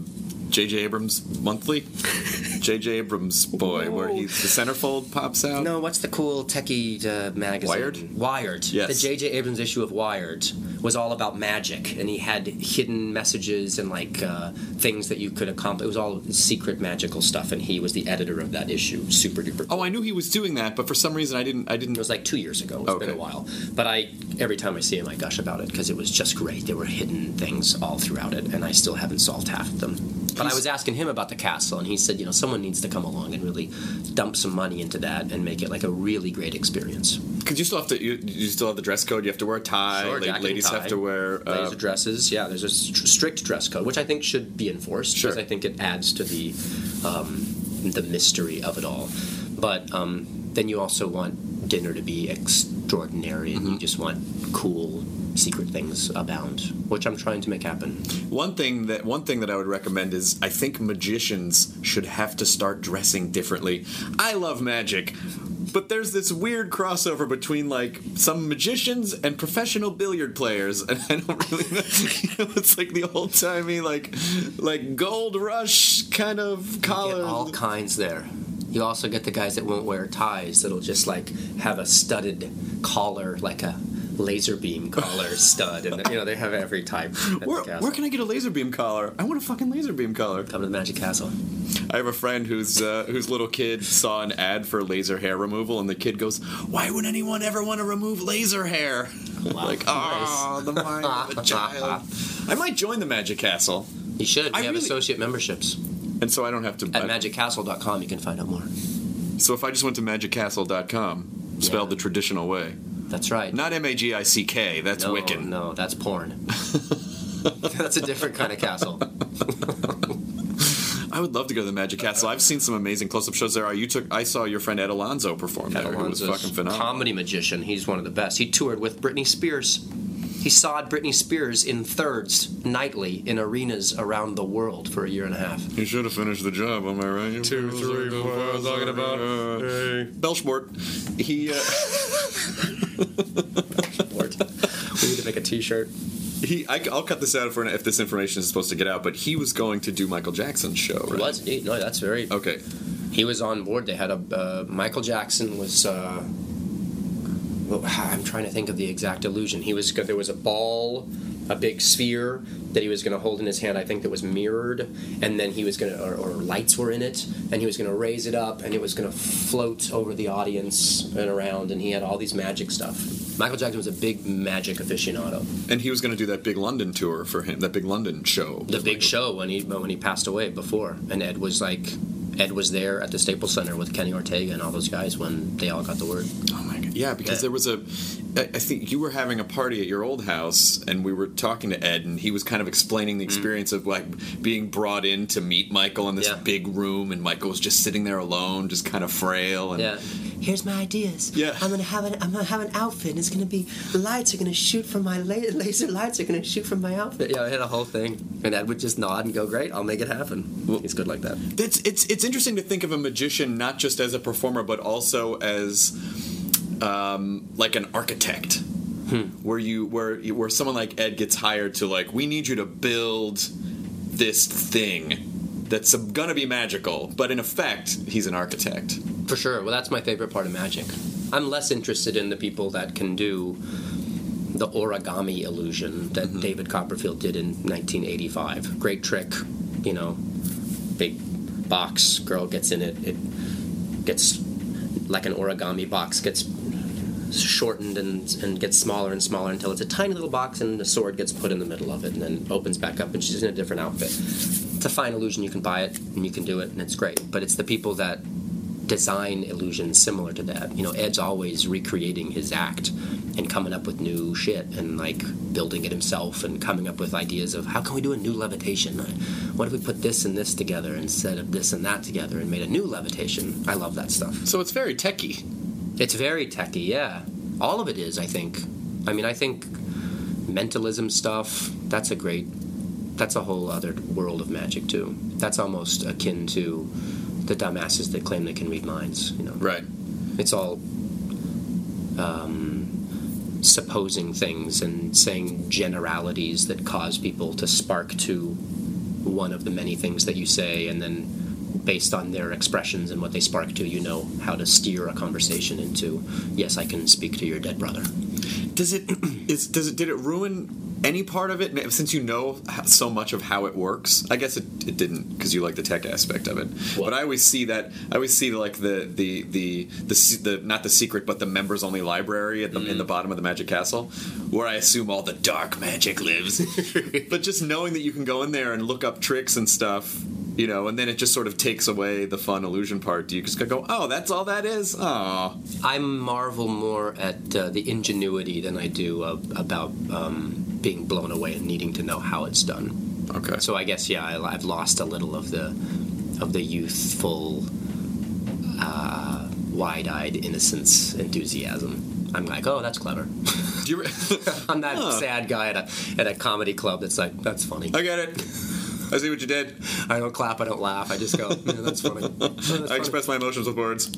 J.J. Abrams monthly. J.J. Abrams boy, where he the centerfold pops out. No, what's the cool techie uh, magazine? Wired? Wired. Yes. The J.J. Abrams issue of Wired was all about magic, and he had hidden messages and like uh, things that you could accomplish. It was all secret magical stuff, and he was the editor of that issue. Super duper. Oh, I knew he was doing that, but for some reason I didn't. I didn't. It was like two years ago. It's been a while, but I every time I see him, I gush about it because it was just great. There were hidden things all throughout it, and I still haven't solved half of them. But I was asking him about the castle, and he said, you know, someone needs to come along and really dump some money into that and make it like a really great experience. Because you still have to. You, you still have the dress code. You have to wear a tie. Sure, La- ladies tie. have to wear. Ladies Uh, with dresses, yeah. There's a st- strict dress code, which I think should be enforced because Sure. I think it adds to the um, the mystery of it all. But um, then you also want dinner to be extraordinary, and you just want cool secret things abound, which I'm trying to make happen. One thing that one thing that I would recommend is I think magicians should have to start dressing differently. I love magic, but there's this weird crossover between like some magicians and professional billiard players, and I don't really know. You know it's like the old timey like like gold rush kind of collar. all kinds there. You also get the guys that won't wear ties that'll just like have a studded collar, like a laser beam collar stud, and you know they have every type. Where, where can I get a laser beam collar? I want a fucking laser beam collar. come to the Magic Castle? I have a friend whose uh, whose little kid saw an ad for laser hair removal, and the kid goes, "Why would anyone ever want to remove laser hair?" like, oh, the mind of a child. I might join the Magic Castle, You should. We I have really- associate memberships and so I don't have to. at I- magiccastle.com. You can find out more. so if I just went to magiccastle.com, spelled Yeah. the traditional way, That's right. not M A G I C K. That's no, Wiccan. No, that's porn. that's a different kind of castle. I would love to go to the Magic Castle. I've seen some amazing close-up shows there. You took. I saw your friend Ed Alonzo perform there. Who was Alonzo's fucking phenomenal. comedy magician. He's one of the best. He toured with Britney Spears. He sawed Britney Spears in thirds nightly in arenas around the world for a year and a half. You should have finished the job, am I right? Two, three, four. Talking about Belschmort. He uh, Lord. we need to make a T-shirt. he. I, will cut this out for if this information is supposed to get out. But he was going to do Michael Jackson's show. Right? It was indeed. No, that's very. Okay. He was on board. They had a uh, Michael Jackson was. Uh, well, I'm trying to think of the exact illusion. He was there was a ball, a big sphere that he was going to hold in his hand. I think that was mirrored, and then he was going to or, or lights were in it, and he was going to raise it up, and it was going to float over the audience and around, and he had all these magic stuff. Michael Jackson was a big magic aficionado. And he was going to do that big London tour for him. That big London show. The big show when he when he passed away before, and Ed was like. Ed was there at the Staples Center with Kenny Ortega and all those guys when they all got the word. Oh! Yeah, because Yeah. there was a. I think you were having a party at your old house, and we were talking to Ed, and he was kind of explaining the mm. experience of like being brought in to meet Michael in this. Yeah. big room, and Michael was just sitting there alone, just kind of frail. And Yeah. Here's my ideas. Yeah. I'm gonna have an I'm gonna have an outfit. and It's gonna be the lights are gonna shoot from my la- laser lights are gonna shoot from my outfit. Yeah, I had a whole thing, and Ed would just nod and go, "Great, I'll make it happen." He's good like that. It's it's it's interesting to think of a magician not just as a performer, but also as um, like an architect, where you where where someone like Ed gets hired to like we need you to build this thing that's gonna be magical, but in effect he's an architect. For sure. Well, that's my favorite part of magic. I'm less interested in the people that can do the origami illusion that David Copperfield did in 1985. Great trick, you know, big box, girl gets in it, it gets like an origami box, gets shortened and, and gets smaller and smaller until it's a tiny little box and the sword gets put in the middle of it and then opens back up and she's in a different outfit. It's a fine illusion, you can buy it and you can do it and it's great. But it's the people that design illusions similar to that. You know, Ed's always recreating his act and coming up with new shit and like building it himself and coming up with ideas of how can we do a new levitation? What if we put this and this together instead of this and that together and made a new levitation? I love that stuff. So it's very techy. It's very techy, yeah. All of it is, I think. I mean, I think mentalism stuff, that's a great, that's a whole other world of magic, too. That's almost akin to the dumbasses that claim they can read minds, you know. Right. It's all um, supposing things and saying generalities that cause people to spark to one of the many things that you say, and then based on their expressions and what they spark to, you know how to steer a conversation into, yes, I can speak to your dead brother. Does it is does it did it ruin any part of it since you know so much of how it works? I guess it, it didn't because you like the tech aspect of it. But I always see that I always see like the the the the, the not the secret but the members only library at the, in the mm. bottom of the Magic Castle, where I assume all the dark magic lives. but just knowing that you can go in there and look up tricks and stuff. You know, and then it just sort of takes away the fun illusion part. Do you just go, oh, that's all that is? Aw. I marvel more at uh, the ingenuity than I do uh, about um, being blown away and needing to know how it's done. Okay. So I guess yeah, I, I've lost a little of the of the youthful, uh, wide-eyed innocence enthusiasm. I'm like, oh, that's clever. Do you re- I'm that Huh. sad guy at a at a comedy club that's like, that's funny. I get it. I see what you did. I don't clap, I don't laugh. I just go, yeah, that's funny. That's I funny. express my emotions with words.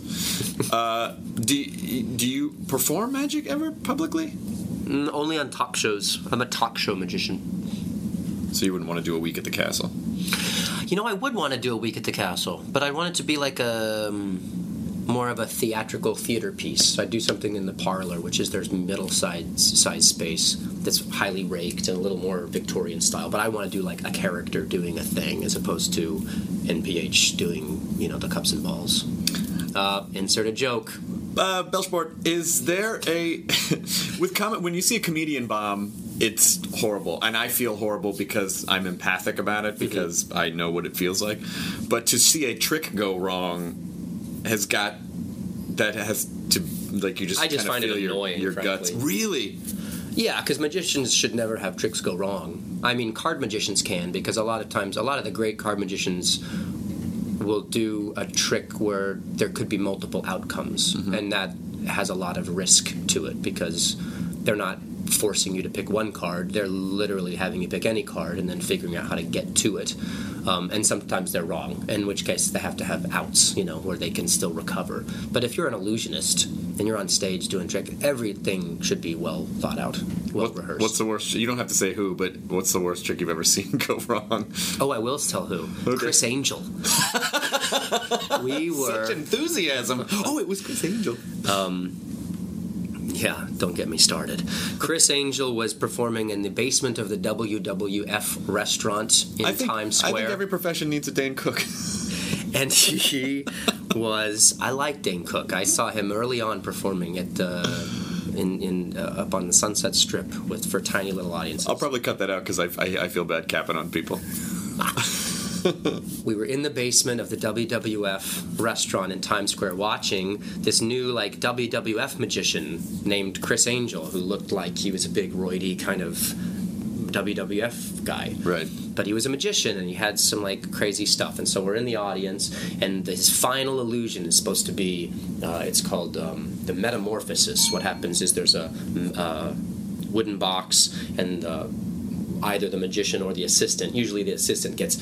Uh, do do you perform magic ever publicly? Mm, only on talk shows. I'm a talk show magician. So you wouldn't want to do a week at the castle. You know, I would want to do a week at the castle, but I want it to be like a um, more of a theatrical theater piece. So I do something in the parlor, which is there's middle size size space that's highly raked and a little more Victorian style. But I want to do like a character doing a thing as opposed to NPH doing you know the cups and balls. Uh, insert a joke. Uh, Belchport, is there a with comment when you see a comedian bomb? It's horrible, and I feel horrible because I'm empathic about it because I know what it feels like. But to see a trick go wrong has got that has to like you just I just find it feel your, annoying, your guts. Really? Yeah, because magicians should never have tricks go wrong. I mean, card magicians can because a lot of times, a lot of the great card magicians will do a trick where there could be multiple outcomes, mm-hmm. and that has a lot of risk to it because they're not forcing you to pick one card; they're literally having you pick any card and then figuring out how to get to it. Um, and sometimes they're wrong, in which case they have to have outs, you know, where they can still recover. But if you're an illusionist and you're on stage doing trick, everything should be well thought out, well What- rehearsed. What's the worst? You don't have to say who, but what's the worst trick you've ever seen go wrong? Oh, I will tell who. Criss Angel. we were. Such enthusiasm. Oh, it was Criss Angel. Um, yeah, don't get me started. Criss Angel was performing in the basement of the WWF restaurant in think, Times Square. I think every profession needs a Dane Cook. and he was I like Dane Cook. I saw him early on performing at uh, in in uh, up on the Sunset Strip with for tiny little audiences. I'll probably cut that out because I, I, I feel bad capping on people. we were in the basement of the WWF restaurant in Times Square watching this new like WWF magician named Criss Angel who looked like he was a big roidy kind of WWF guy. Right. But he was a magician and he had some like crazy stuff. And so we're in the audience and his final illusion is supposed to be uh, it's called um, the metamorphosis. What happens is there's a uh, wooden box and uh, either the magician or the assistant. Usually the assistant gets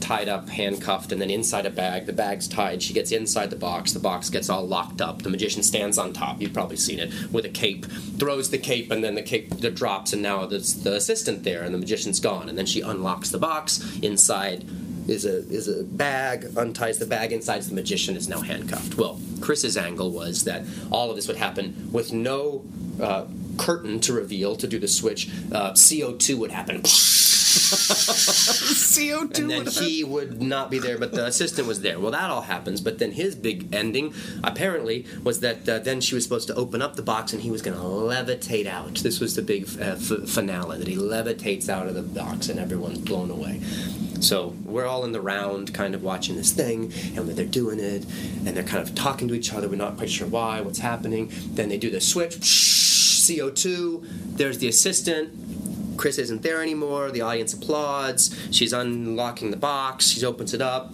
tied up, handcuffed, and then inside a bag. The bag's tied. She gets inside the box. The box gets all locked up. The magician stands on top. You've probably seen it with a cape. Throws the cape, and then the cape drops, and now there's the assistant there, and the magician's gone. And then she unlocks the box. Inside is a is a bag. Unties the bag. Inside the magician is now handcuffed. Well, Criss's angle was that all of this would happen with no. Uh, curtain to reveal to do the switch uh, co2 would happen CO2. and then he would not be there, but the assistant was there. Well, that all happens, but then his big ending apparently was that uh, then she was supposed to open up the box and he was going to levitate out. This was the big uh, f- finale that he levitates out of the box and everyone's blown away. So we're all in the round, kind of watching this thing, and they're doing it, and they're kind of talking to each other. We're not quite sure why, what's happening. Then they do the switch, CO2. There's the assistant. Criss isn't there anymore. The audience applauds. She's unlocking the box. She opens it up,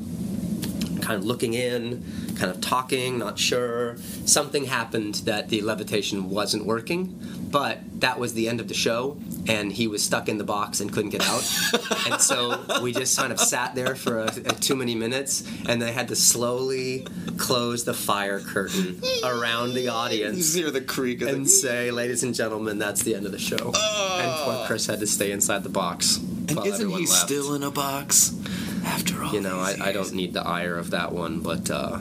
kind of looking in, kind of talking, not sure. Something happened that the levitation wasn't working. But that was the end of the show, and he was stuck in the box and couldn't get out. and so we just kind of sat there for a, a too many minutes, and they had to slowly close the fire curtain around the You audience hear the creak of and the. say, "Ladies and gentlemen, that's the end of the show." And poor Criss had to stay inside the box. And isn't he left. still in a box? After all, You know, I, I don't need the ire of that one, but uh,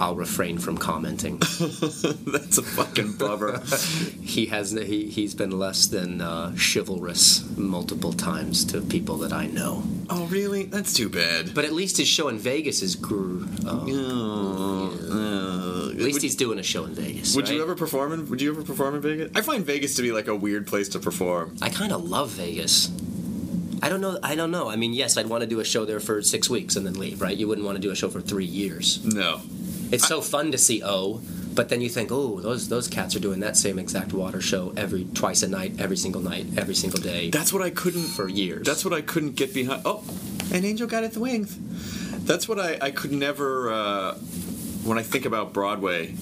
I'll refrain from commenting. That's a fucking bummer. he has he, he's been less than uh, chivalrous multiple times to people that I know. oh, really? That's too bad. But at least his show in Vegas is gr- uh, Uh, At least he's doing a show in Vegas. would you ever perform in? Would you ever perform in Vegas? I find Vegas to be like a weird place to perform. I kind of love Vegas. I don't know. I don't know. I mean, yes, I'd want to do a show there for six weeks and then leave, right? You wouldn't want to do a show for three years. No. It's so fun to see O, but then you think, oh, those those cats are doing that same exact water show every twice a night, every single night, every single day That's what I couldn't. for years. That's what I couldn't get behind. Oh, an angel got its wings. That's what I, I could never. Uh, when I think about Broadway,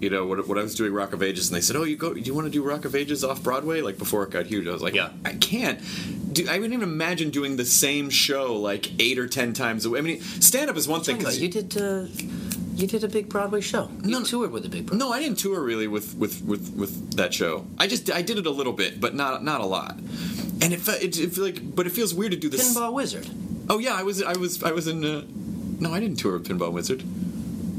you know, when, when I was doing Rock of Ages, and they said, "Oh, you go? Do you want to do Rock of Ages off Broadway?" Like before it got huge, I was like, Yeah. I can't." Do, I wouldn't even imagine doing the same show like eight or ten times a week. I mean, stand up is one thing. But 'cause you did uh, you did a big Broadway show. You No. toured with a big Broadway. No, I didn't tour really with, with, with, with that show. I just I did it a little bit, but not not a lot. And it fe- it, it like, but it feels weird to do this. Pinball Wizard. Oh yeah, I was I was I was in. Uh, no, I didn't tour with Pinball Wizard.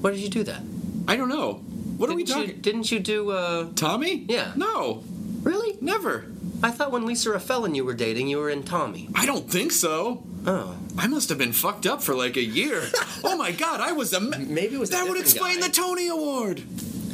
Why did you do that? I don't know. What are we Didn't you- talking? didn't you do? Uh, Tommy? Yeah. No, really? never. I thought when Lisa Raffel and you were dating, you were in Tommy. I don't think so. Oh, I must have been fucked up for like a year. oh my god, I was a. Ma- Maybe it was a that would different explain guy. the Tony Award.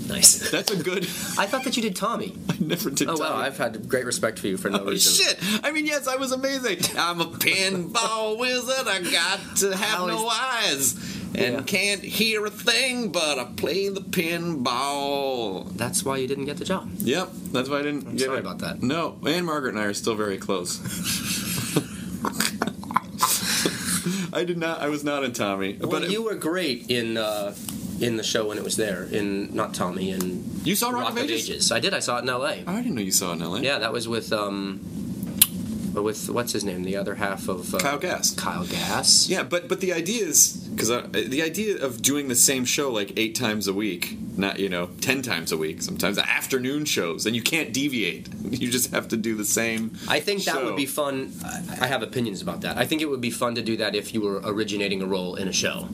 nice. That's a good. I thought that you did Tommy. I never did. Oh wow. I've had great respect for you for no Oh reason. shit! I mean, yes, I was amazing. I'm a pinball wizard. I got to have How no eyes and Yeah. can't hear a thing, but I play the pinball. That's why you didn't get the job. Yep, that's why I didn't. I'm get sorry it. about that. No, and Margaret and I are still very close. I did not. I was not in Tommy, Well, but it- you were great in uh, in the show when it was there. In not Tommy in You saw Rock of Ages? I did. I saw it in L.A. I didn't know you saw it in LA. Yeah, that was with um, with what's his name? The other half of uh, Kyle Gass. Kyle Gass. Yeah, but but the idea is because the idea of doing the same show like eight times a week, not you know ten times a week, sometimes afternoon shows, and you can't deviate. You just have to do the same. I think that would be fun. I I have opinions about that. I think it would be fun to do that if you were originating a role in a show.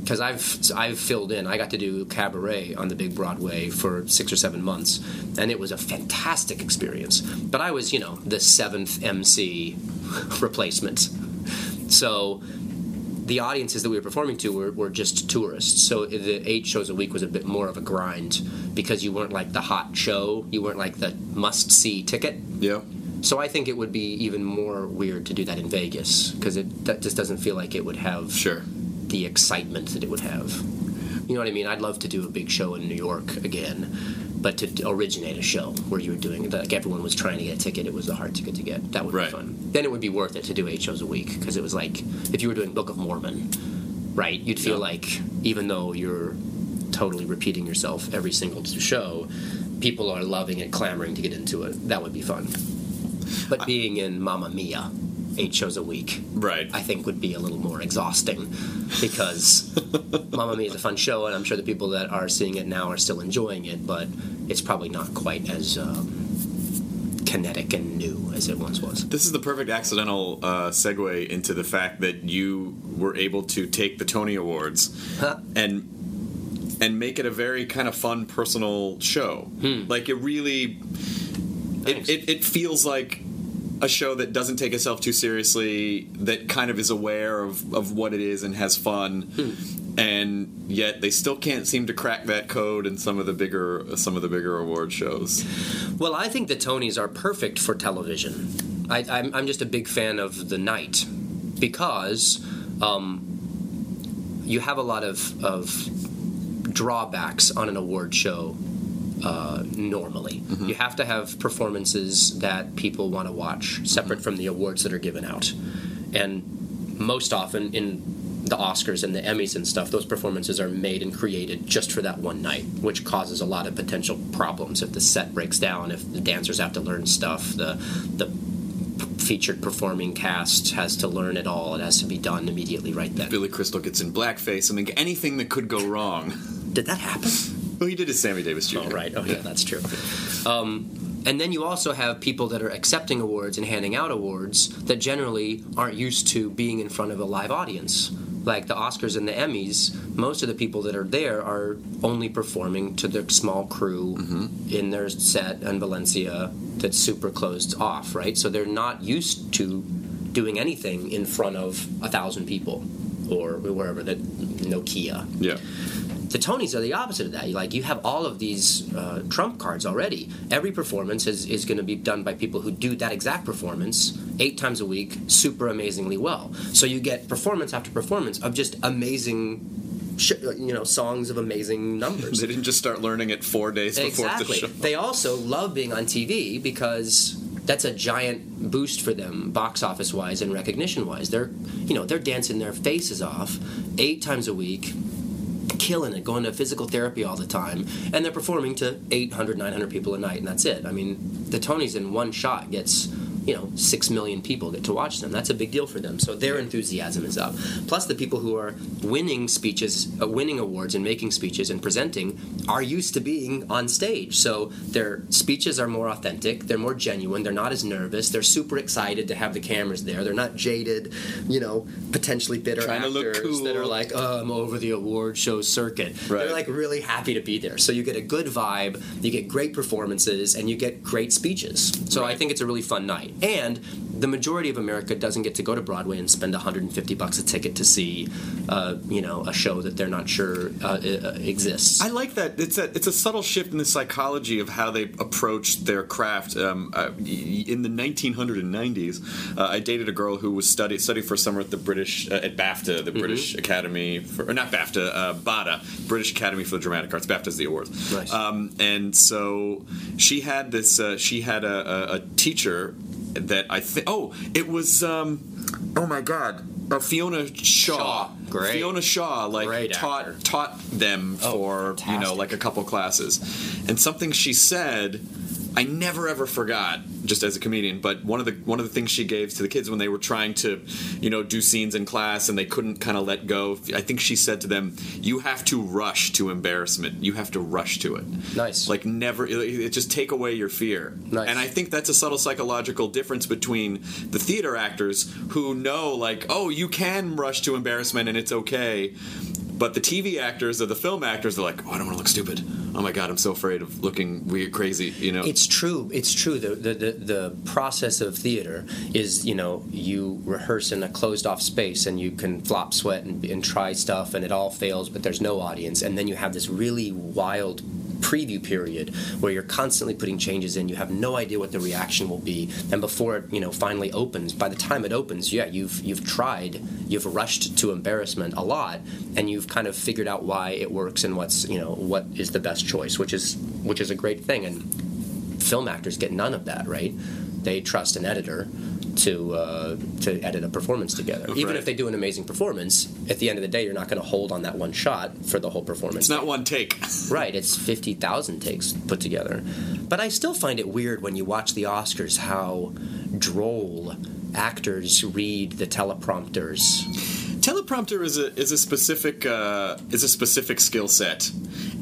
Because I've I've filled in. I got to do cabaret on the big Broadway for six or seven months, and it was a fantastic experience. But I was, you know, the seventh MC replacement. So the audiences that we were performing to were, were just tourists. So the eight shows a week was a bit more of a grind because you weren't like the hot show. You weren't like the must see ticket. Yeah. So I think it would be even more weird to do that in Vegas because it that just doesn't feel like it would have Sure. The excitement that it would have. You know what I mean? I'd love to do a big show in New York again, but to originate a show where you were doing like everyone was trying to get a ticket, it was a hard ticket to get. That would Right. be fun. Then it would be worth it to do eight shows a week because it was like if you were doing Book of Mormon, right? You'd feel Yeah. like even though you're totally repeating yourself every single show, people are loving it, clamoring to get into it. That would be fun. But being in Mamma Mia, eight shows a week, Right. I think would be a little more exhausting because Mamma Mia is a fun show, and I'm sure the people that are seeing it now are still enjoying it, but it's probably not quite as um, kinetic and new as it once was. This is the perfect accidental uh, segue into the fact that you were able to take the Tony Awards Huh. and and make it a very kind of fun personal show. Like it really, it, it, it feels like a show that doesn't take itself too seriously, that kind of is aware of, of what it is and has fun. And yet they still can't seem to crack that code in some of the bigger some of the bigger award shows. Well, I think the Tonys are perfect for television. I, I'm, I'm just a big fan of the night because um, you have a lot of, of drawbacks on an award show uh, normally. You have to have performances that people want to watch, separate from the awards that are given out. And most often in the Oscars and the Emmys and stuff, those performances are made and created just for that one night, which causes a lot of potential problems if the set breaks down, if the dancers have to learn stuff, the the featured performing cast has to learn it all. It has to be done immediately right then. Billy Crystal gets in blackface. I mean, anything that could go wrong. Did that happen? Well, he did his Sammy Davis Jr. Oh, right. Oh, yeah, that's true. Um, and then you also have people that are accepting awards and handing out awards that generally aren't used to being in front of a live audience. Like the Oscars and the Emmys, most of the people that are there are only performing to their small crew in their set in Valencia that's super closed off, right? So they're not used to doing anything in front of a thousand people or wherever that Nokia Yeah. The Tonys are the opposite of that. Like you have all of these uh, trump cards already. Every performance is, is going to be done by people who do that exact performance eight times a week, super amazingly well. So you get performance after performance of just amazing, sh- you know, songs of amazing numbers. They didn't just start learning it four days before Exactly. the show. They also love being on TV because that's a giant boost for them, box office wise and recognition wise. They're, you know, they're dancing their faces off eight times a week, killing it, going to physical therapy all the time, and they're performing to 800, 900 people a night, and that's it. I mean, the Tonys in one shot gets. You know, six million people get to watch them. That's a big deal for them. So their enthusiasm is up. Plus, the people who are winning speeches, uh, winning awards, and making speeches and presenting are used to being on stage. So their speeches are more authentic. They're more genuine. They're not as nervous. They're super excited to have the cameras there. They're not jaded, you know, potentially bitter Trying to actors cool. that are like, "Oh, I'm over the award show circuit." Right. They're like really happy to be there. So you get a good vibe. You get great performances, and you get great speeches. So I think it's a really fun night. And the majority of America doesn't get to go to Broadway and spend 150 bucks a ticket to see, uh, you know, a show that they're not sure uh, uh, exists. I like that. It's a it's a subtle shift in the psychology of how they approach their craft. Um, uh, in the 1990s, uh, I dated a girl who was study studied for a summer at the British uh, at BAFTA, the British Academy for or not BAFTA, uh, BADA, British Academy for the Dramatic Arts. BAFTA's the awards. Nice. Um, and so she had this. Uh, she had a, a, a teacher that I think. Oh, it was. Um, oh my God. Uh, Fiona Shaw. Shaw. Great. Fiona Shaw, like Great taught actor. taught them Oh, for you know like a couple classes, and something she said, I never ever forgot. Just as a comedian, but one of the one of the things she gave to the kids when they were trying to, you know, do scenes in class and they couldn't kind of let go. I think she said to them, "You have to rush to embarrassment. You have to rush to it. Nice. Like never. It, it just take away your fear. Nice. And I think that's a subtle psychological difference between the theater actors who know, like, oh, you can rush to embarrassment and it's okay. But the TV actors or the film actors, they're like, oh, I don't want to look stupid. Oh my God, I'm so afraid of looking weird, crazy, you know? It's true. It's true. The, the the the process of theater is you know you rehearse in a closed off space and you can flop sweat and, and try stuff and it all fails, but there's no audience, and then you have this really wild preview period where you're constantly putting changes in you have no idea what the reaction will be. And before it you know finally opens by the time it opens yeah you've you've tried you've rushed to embarrassment a lot and you've kind of figured out why it works and what's you know what is the best choice which is which is a great thing. And film actors get none of that, right? They trust an editor to uh, to edit a performance together. Even if they do an amazing performance, at the end of the day, you're not going to hold on that one shot for the whole performance. it's not one take. right. It's fifty thousand takes put together. But I still find it weird when you watch the Oscars how droll actors read the teleprompters. Teleprompter is a is a specific uh, is a specific skill set,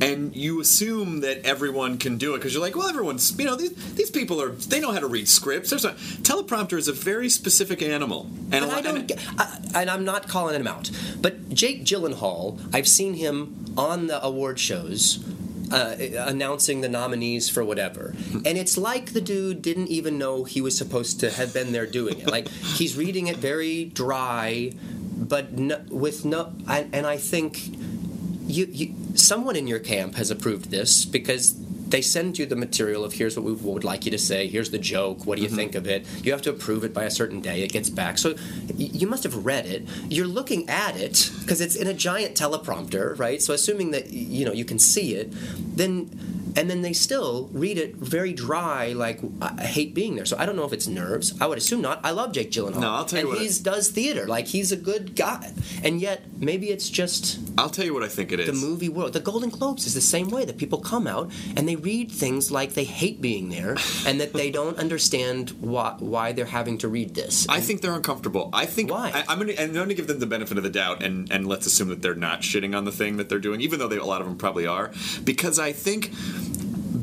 and you assume that everyone can do it because you're like, well, everyone's you know these, these people are they know how to read scripts. There's a teleprompter is a very specific animal, and a And I don't and, get, I, and I'm not calling him out, but Jake Gyllenhaal, I've seen him on the award shows. Uh, announcing the nominees for whatever, and it's like the dude didn't even know he was supposed to have been there doing it. Like he's reading it very dry, but no, with no. I, and I think you, you, someone in your camp has approved this because they send you the material of here's what we would like you to say, here's the joke, what do you mm-hmm. think of it? You have to approve it by a certain day, it gets back. So y- you must have read it. You're looking at it because it's in a giant teleprompter, right? So assuming that you know you can see it, then and then they still read it very dry, like I hate being there. So I don't know if it's nerves. I would assume not. I love Jake Gyllenhaal. No, I'll tell you and what he does theater. Like he's a good guy, and yet maybe it's just I'll tell you what I think it is. the movie world. The Golden Globes is the same way that people come out and they read things like they hate being there and that they don't understand why why they're having to read this. I think they're uncomfortable. I think Why? I, I'm going to I'm to give them the benefit of the doubt, and and let's assume that they're not shitting on the thing that they're doing, even though they, a lot of them probably are, because I think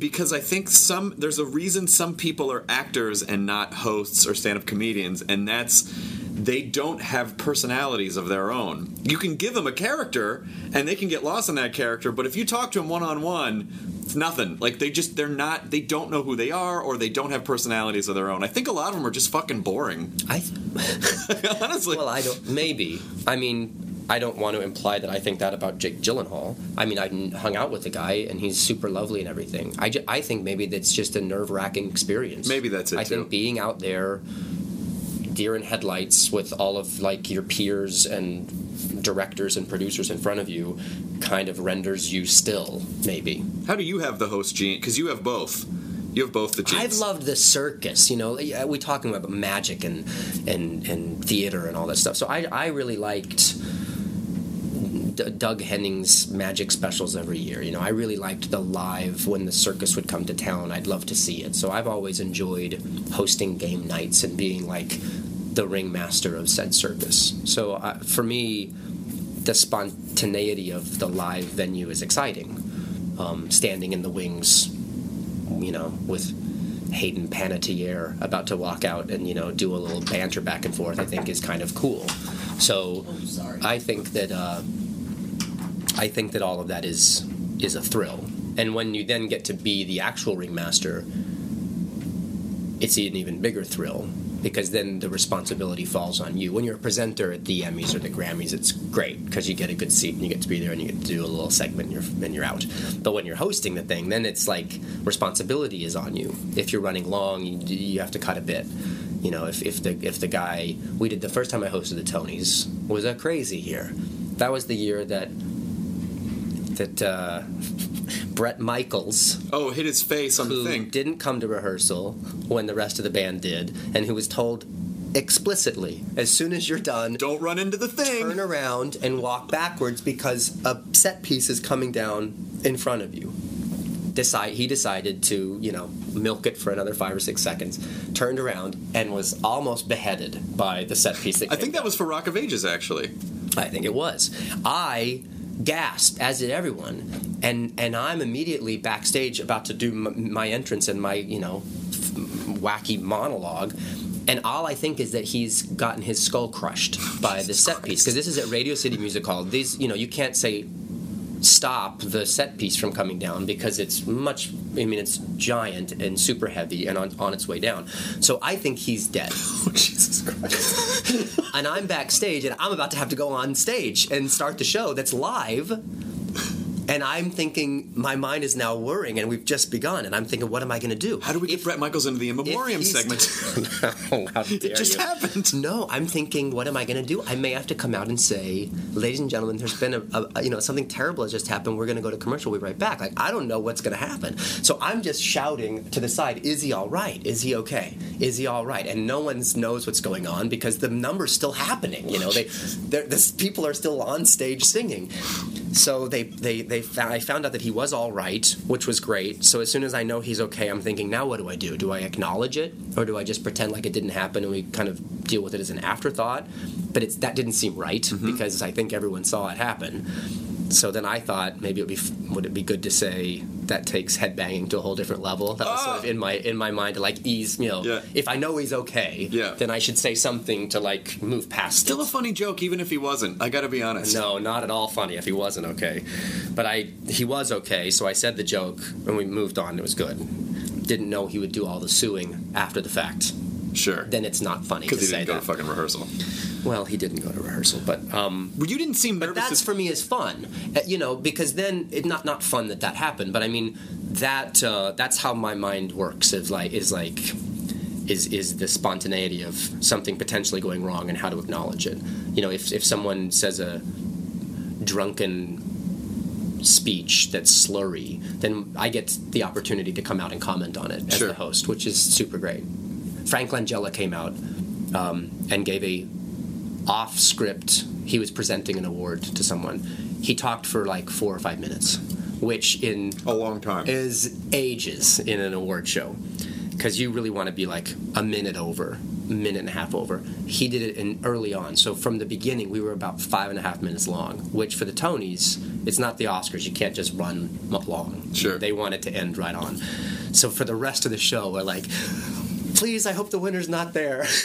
because I think some there's a reason some people are actors and not hosts or stand-up comedians, and that's they don't have personalities of their own. You can give them a character, and they can get lost in that character, but if you talk to them one on one. It's nothing. Like they just they're not they don't know who they are or they don't have personalities of their own. I think a lot of them are just fucking boring. I Honestly. well, I don't. Maybe. I mean, I don't want to imply that I think that about Jake Gyllenhaal. I mean, I hung out with the guy, and he's super lovely and everything. I, ju- I think maybe that's just a nerve wracking experience. Maybe that's it, I too. think being out there, deer in headlights, with all of like your peers and directors and producers in front of you, kind of renders you still. Maybe. How do you have the host gene? Because you have both. You have both the genes. I've loved the circus. You know, Yeah, we talking about magic and and and theater and all that stuff. So I I really liked. D- Doug Henning's magic specials every year. You know, I really liked the live when the circus would come to town. I'd love to see it. So I've always enjoyed hosting game nights and being like the ringmaster of said circus. So uh, for me, the spontaneity of the live venue is exciting. Um, standing in the wings, you know, with Hayden Panettiere about to walk out and you know do a little banter back and forth, I think is kind of cool. So I think that uh, I think that all of that is is a thrill. And when you then get to be the actual ringmaster, it's an even bigger thrill because then the responsibility falls on you. When you're a presenter at the Emmys or the Grammys, it's great because you get a good seat and you get to be there and you get to do a little segment and you're, and you're out. But when you're hosting the thing, then it's like responsibility is on you. If you're running long, you, you have to cut a bit. You know, if, if the if the guy we did the first time I hosted the Tonys was a crazy year. That was the year that that uh, Bret Michaels oh, hit his face on who the thing. didn't come to rehearsal when the rest of the band did, and who was told explicitly, as soon as you're done, Don't run into the thing. turn around and walk backwards because a set piece is coming down in front of you. Decide he decided to, you know, milk it for another five or six seconds, turned around and was almost beheaded by the set piece. That I think that was for Rock of Ages, actually. I think it was. I gasped, as did everyone, and and I'm immediately backstage about to do m- my entrance and my you know f- wacky monologue. And all I think is that he's gotten his skull crushed by the set piece because this is at Radio City Music Hall. These, you know, you can't say stop the set piece from coming down because it's much. I mean, it's giant and super heavy and on, on its way down. So I think he's dead. Oh, Jesus Christ. and I'm backstage and I'm about to have to go on stage and start the show that's live. And I'm thinking, my mind is now worrying, and we've just begun. And I'm thinking, what am I going to do? How do we get Bret Michaels into the in memoriam segment? dare it just you. happened. No, I'm thinking, what am I going to do? I may have to come out and say, ladies and gentlemen, there's been a, a you know something terrible has just happened. We're going to go to commercial. We'll be right back. Like I don't know what's going to happen. So I'm just shouting to the side, is he all right? Is he okay? Is he all right? And no one knows what's going on because the number's still happening. You know, they, this people are still on stage singing. So they they they I found out that he was all right, which was great. So as soon as I know he's okay, I'm thinking, now what do I do? Do I acknowledge it, or do I just pretend like it didn't happen and we kind of deal with it as an afterthought? But it's that didn't seem right mm-hmm. because I think everyone saw it happen. So then I thought maybe it would be would it be good to say that takes headbanging to a whole different level. That was sort of ah! in my in my mind to like ease, you know, Yeah. if I know he's okay, Yeah. then I should say something to like move past. Still it. a funny joke, even if he wasn't. I gotta be honest. No, not at all funny if he wasn't okay. But I he was okay, so I said the joke and we moved on. It was good. Didn't know he would do all the suing after the fact. Sure. Then it's not funny Because he didn't go that. to fucking rehearsal. well, he didn't go to rehearsal, but um, Well, you didn't seem but that's as- for me is fun, Uh, you know, because then it not not fun that that happened, but I mean that uh, that's how my mind works. Is like is like is is the spontaneity of something potentially going wrong and how to acknowledge it. You know, if if someone says a drunken speech that's slurry, then I get the opportunity to come out and comment on it as Sure. the host, which is super great. Frank Langella came out um, and gave a off script. He was presenting an award to someone. He talked for like four or five minutes, which in A long time. is ages in an award show because you really want to be like a minute over, minute and a half over. He did it in early on, so from the beginning we were about five and a half minutes long. Which for the Tonys, it's not the Oscars. You can't just run long. Sure. they want it to end right on. So for the rest of the show, we're like. Please, I hope the winner's not there.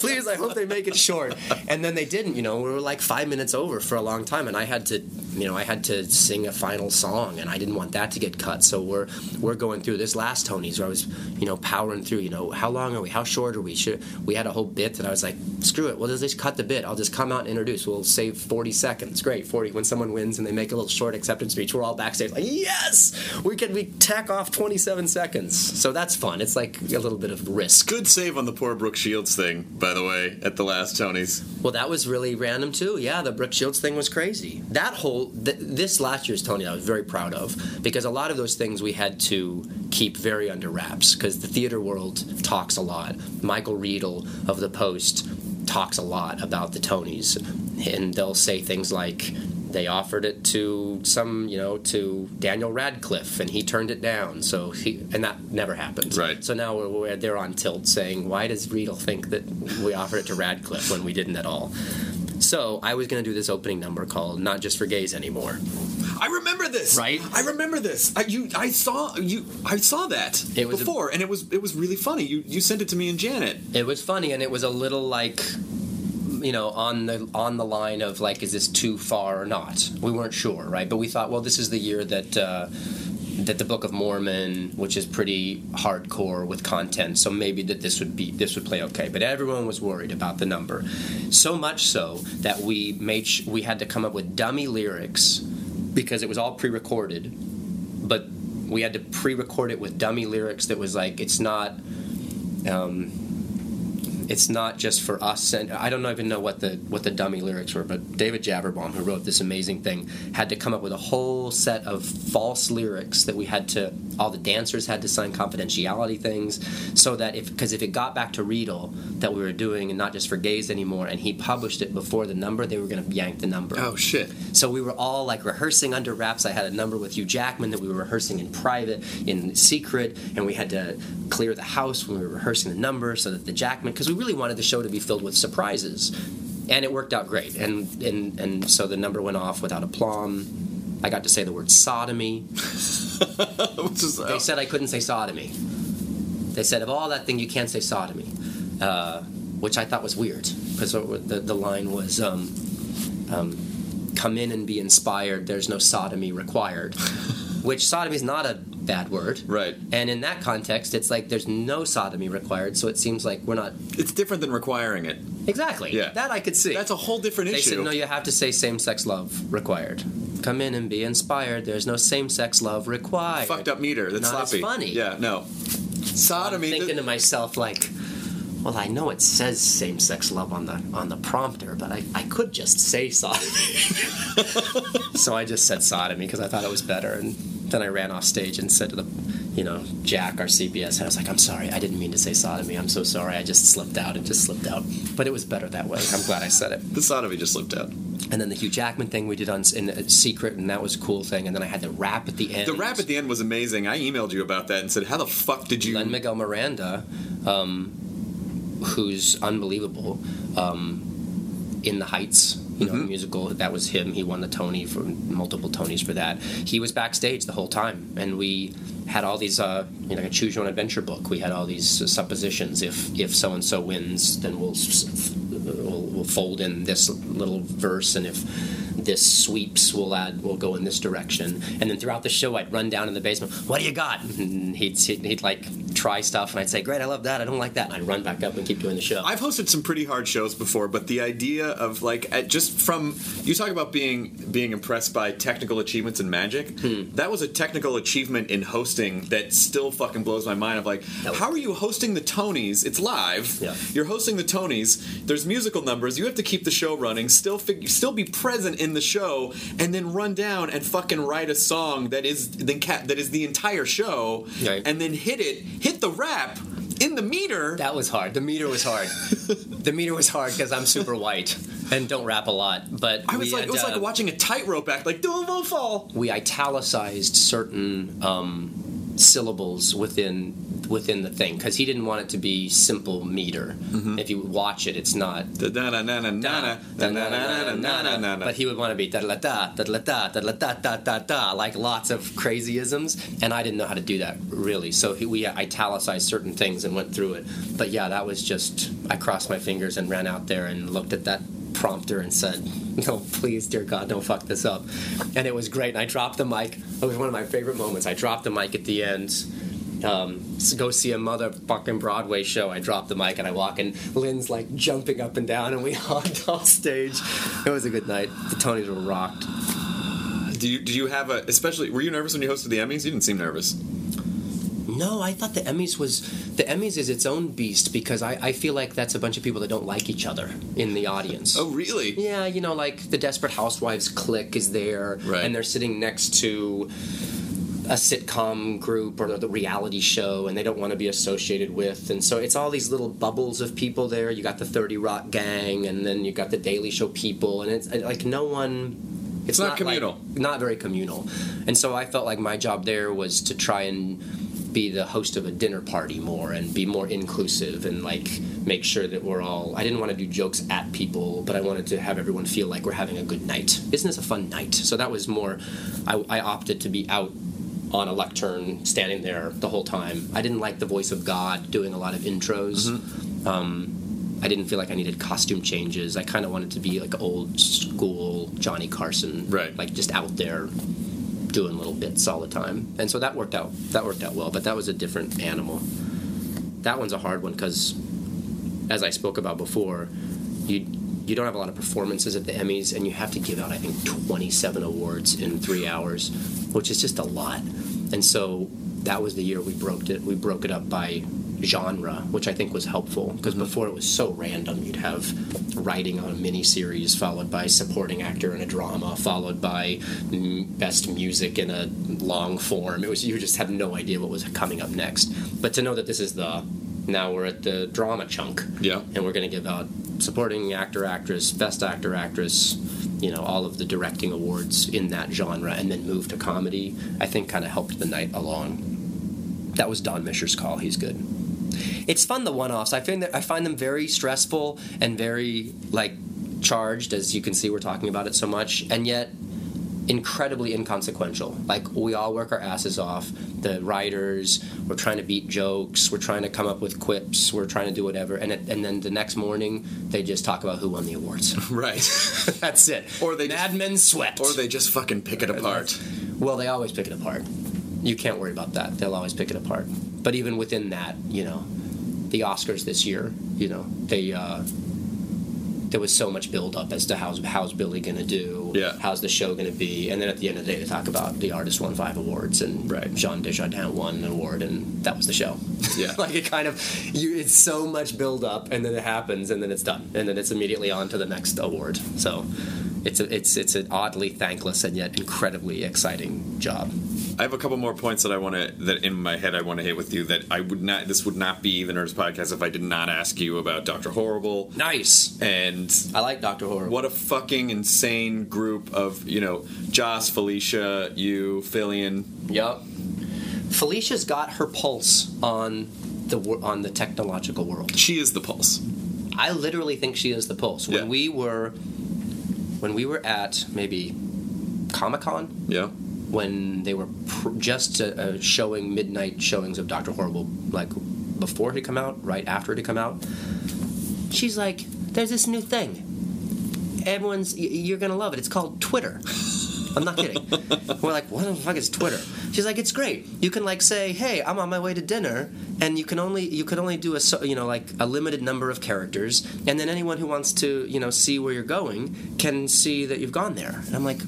Please, I hope they make it short. And then they didn't. You know, we were like five minutes over for a long time, and I had to, you know, I had to sing a final song, and I didn't want that to get cut. So we're we're going through this last Tony's where I was, you know, powering through. You know, how long are we? How short are we? Should we had a whole bit that I was like, screw it. Well, just cut the bit. I'll just come out and introduce. We'll save forty seconds. Great, forty. When someone wins and they make a little short acceptance speech, we're all backstage like, yes, we can. We tack off twenty-seven seconds. So that's fun. It's like a little bit of risk. Good save on the poor Brooke Shields thing, by the way, at the last Tonys. Well, that was really random too. Yeah, the Brooke Shields thing was crazy. That whole th- this last year's Tony, I was very proud of because a lot of those things we had to keep very under wraps because the theater world talks a lot. Michael Riedel of the Post talks a lot about the Tonys, and they'll say things like. They offered it to some, you know, to Daniel Radcliffe, and he turned it down. So he, and that never happened. Right. So now we're, we're they're on tilt, saying, "Why does Riedel think that we offered it to Radcliffe when we didn't at all?" So I was going to do this opening number called "Not Just for Gays Anymore." I remember this. Right? I remember this. I, you, I saw you. I saw that It was a- before, and it was it was really funny. You you sent it to me and Janet. It was funny, and it was a little like, you know, on the on the line of like, is this too far or not? We weren't sure, right? But we thought, well, this is the year that. Uh, that the Book of Mormon, which is pretty hardcore with content, so maybe that this would be this would play okay. But everyone was worried about the number, so much so that we made sh- we had to come up with dummy lyrics because it was all pre-recorded, but we had to pre-record it with dummy lyrics that was like it's not. Um, it's not just for us and I don't even know what the what the dummy lyrics were, but David Javerbaum, who wrote this amazing thing, had to come up with a whole set of false lyrics that we had to all the dancers had to sign confidentiality things so that if because if it got back to Riedel that we were doing and not just for gays anymore and he published it before the number, they were gonna yank the number. Oh shit! So we were all like rehearsing under wraps. I had a number with Hugh Jackman that we were rehearsing in private, in secret, and we had to clear the house when we were rehearsing the number so that the Jackman, because we really wanted the show to be filled with surprises, and it worked out great. And and and so the number went off without a aplomb. I got to say the word sodomy. They said I couldn't say sodomy. They said of all that thing you can't say sodomy, uh, which I thought was weird because the, the line was um, um, come in and be inspired. There's no sodomy required, which sodomy is not a bad word, Right. And in that context, it's like there's no sodomy required, so it seems like we're not it's different than requiring it. exactly. Yeah. that I could see. That's a whole different They issue. They said no, you have to say same-sex love required. Come in and be inspired. There's no same-sex love required. Fucked up meter. That's Not sloppy. funny. Yeah. No. I'm Sodomy. thinking th- to myself like, well, I know it says same-sex love on the on the prompter, but I, I could just say sodomy. so I just said sodomy because I thought it was better, and then I ran off stage and said to the, you know, Jack, our CBS head, I was like, I'm sorry, I didn't mean to say sodomy. I'm so sorry. I just slipped out. It just slipped out. But it was better that way. I'm glad I said it. the sodomy just slipped out. And then the Hugh Jackman thing we did on in uh, secret, and that was a cool thing. And then I had the rap at the end. The rap at the end was amazing. I emailed you about that and said, "How the fuck did you?" Len Miguel Miranda, um, who's unbelievable, um, in the Heights. You know, the musical that was him. He won the Tony for multiple Tonys for that. He was backstage the whole time, and we had all these, uh, you know, like a choose your own adventure book. We had all these uh, suppositions. If if so and so wins, then we'll, we'll we'll fold in this little verse, and if this sweeps, we'll add, we'll go in this direction. And then throughout the show, I'd run down in the basement. What do you got? And he'd he'd, he'd like try stuff, and I'd say, "Great, I love that. I don't like that." And I'd run back up and keep doing the show. I've hosted some pretty hard shows before, but the idea of like at just from you talk about being being impressed by technical achievements and Magic. Hmm. That was a technical achievement in hosting that still fucking blows my mind. Of like, was- how are you hosting the Tonys? It's live. Yeah. You're hosting the Tonys. There's musical numbers. You have to keep the show running. Still, fig- still be present in the show and then run down and fucking write a song that is the ca- that is the entire show Right. and then hit it, hit the rap in the meter. That was hard. The meter was hard. the meter was hard because I'm super white and don't rap a lot. But I was like, had, it was uh, like watching a tightrope act. Like, don't fall. we italicized certain um, syllables within within the thing because he didn't want it to be simple meter. If you watch it, it's not. But he would want to be da da da da da da da da da da da da like lots of crazy isms, and I didn't know how to do that really. So we italicized certain things and went through it. But yeah, that was just I crossed my fingers and ran out there and looked at that prompter and said, "No, please, dear God, don't fuck this up." And it was great. And I dropped the mic. It was one of my favorite moments. I dropped the mic at the end um, s- go see a motherfucking Broadway show. I drop the mic and I walk, and Lin's like jumping up and down, and we hogged off stage. It was a good night. The Tonys were rocked. Do you do you have a especially? Were you nervous when you hosted the Emmys? You didn't seem nervous. No, I thought the Emmys was the Emmys is its own beast because I, I feel like that's a bunch of people that don't like each other in the audience. Oh, really? Yeah, you know, like the Desperate Housewives clique is there, Right. and they're sitting next to a sitcom group or the reality show, and they don't want to be associated with. And so it's all these little bubbles of people there. You got the Thirty Rock gang, and then you got the Daily Show people, and it's like no one. It's not like- communal. not very communal. And so I felt like my job there was to try and be the host of a dinner party more and be more inclusive and like make sure that we're all I didn't want to do jokes at people, but I wanted to have everyone feel like we're having a good night. Isn't this a fun night? So that was more I, I opted to be out on a lectern standing there the whole time. I didn't like the voice of God doing a lot of intros. Um, I didn't feel like I needed costume changes. I kind of wanted to be like old school Johnny Carson, Right. Like just out there doing little bits all the time, and so that worked out. That worked out well, but that was a different animal. That one's a hard one because, as I spoke about before, you you don't have a lot of performances at the Emmys, and you have to give out I think 27 awards in three hours, which is just a lot. And so that was the year we broke it. We broke it up by genre, which I think was helpful because mm-hmm. before it was so random. You'd have writing on a miniseries, followed by supporting actor in a drama, followed by m- best music in a long form. It was you just had no idea what was coming up next. But to know that this is the now we're at the drama chunk, Yeah. and we're going to give out supporting actor, actress, best actor, actress, you know, all of the directing awards in that genre, and then move to comedy. I think kind of helped the night along. That was Don Mischer's call. He's good. It's fun the one-offs. I find that I find them very stressful and very like charged, as you can see. We're talking about it so much, and yet incredibly inconsequential. Like we all work our asses off. The writers, we're trying to beat jokes, we're trying to come up with quips, we're trying to do whatever, and it, and then the next morning they just talk about who won the awards. Right. That's it. Or they Mad just- Men swept. or they just fucking pick it apart. Well, they always pick it apart. You can't worry about that. They'll always pick it apart. But even within that, you know, the Oscars this year, you know, they uh, there was so much build up as to how's how's Billy going to do, Yeah. how's the show going to be, and then at the end of the day, they talk about the artist won five awards and Right. Jean Dujardin won an award, and that was the show. Yeah. like it kind of you, it's so much build up, and then it happens, and then it's done, and then it's immediately on to the next award. So. It's a, it's it's an oddly thankless and yet incredibly exciting job. I have a couple more points that I want to that in my head I want to hit with you that I would not. This would not be the Nerdist podcast if I did not ask you about Doctor Horrible Nice. and I like Doctor Horrible. what a fucking insane group of you know Joss, Felicia, you, Fillion. Yep. Felicia's got her pulse on the on the technological world. She is the pulse. I literally think she is the pulse. When Yeah. we were when we were at maybe Comic Con, Yeah. When they were pr- just uh, uh, showing midnight showings of Doctor Horrible, like before it had come out, right after it had come out. She's like, "There's this new thing. Everyone's y- you're gonna love it. It's called Twitter." I'm not kidding. We're like, what the fuck is Twitter? She's like, it's great. You can like say, hey, I'm on my way to dinner, and you can only you can only do a so- you know like a limited number of characters, and then anyone who wants to you know see where you're going can see that you've gone there. And I'm like,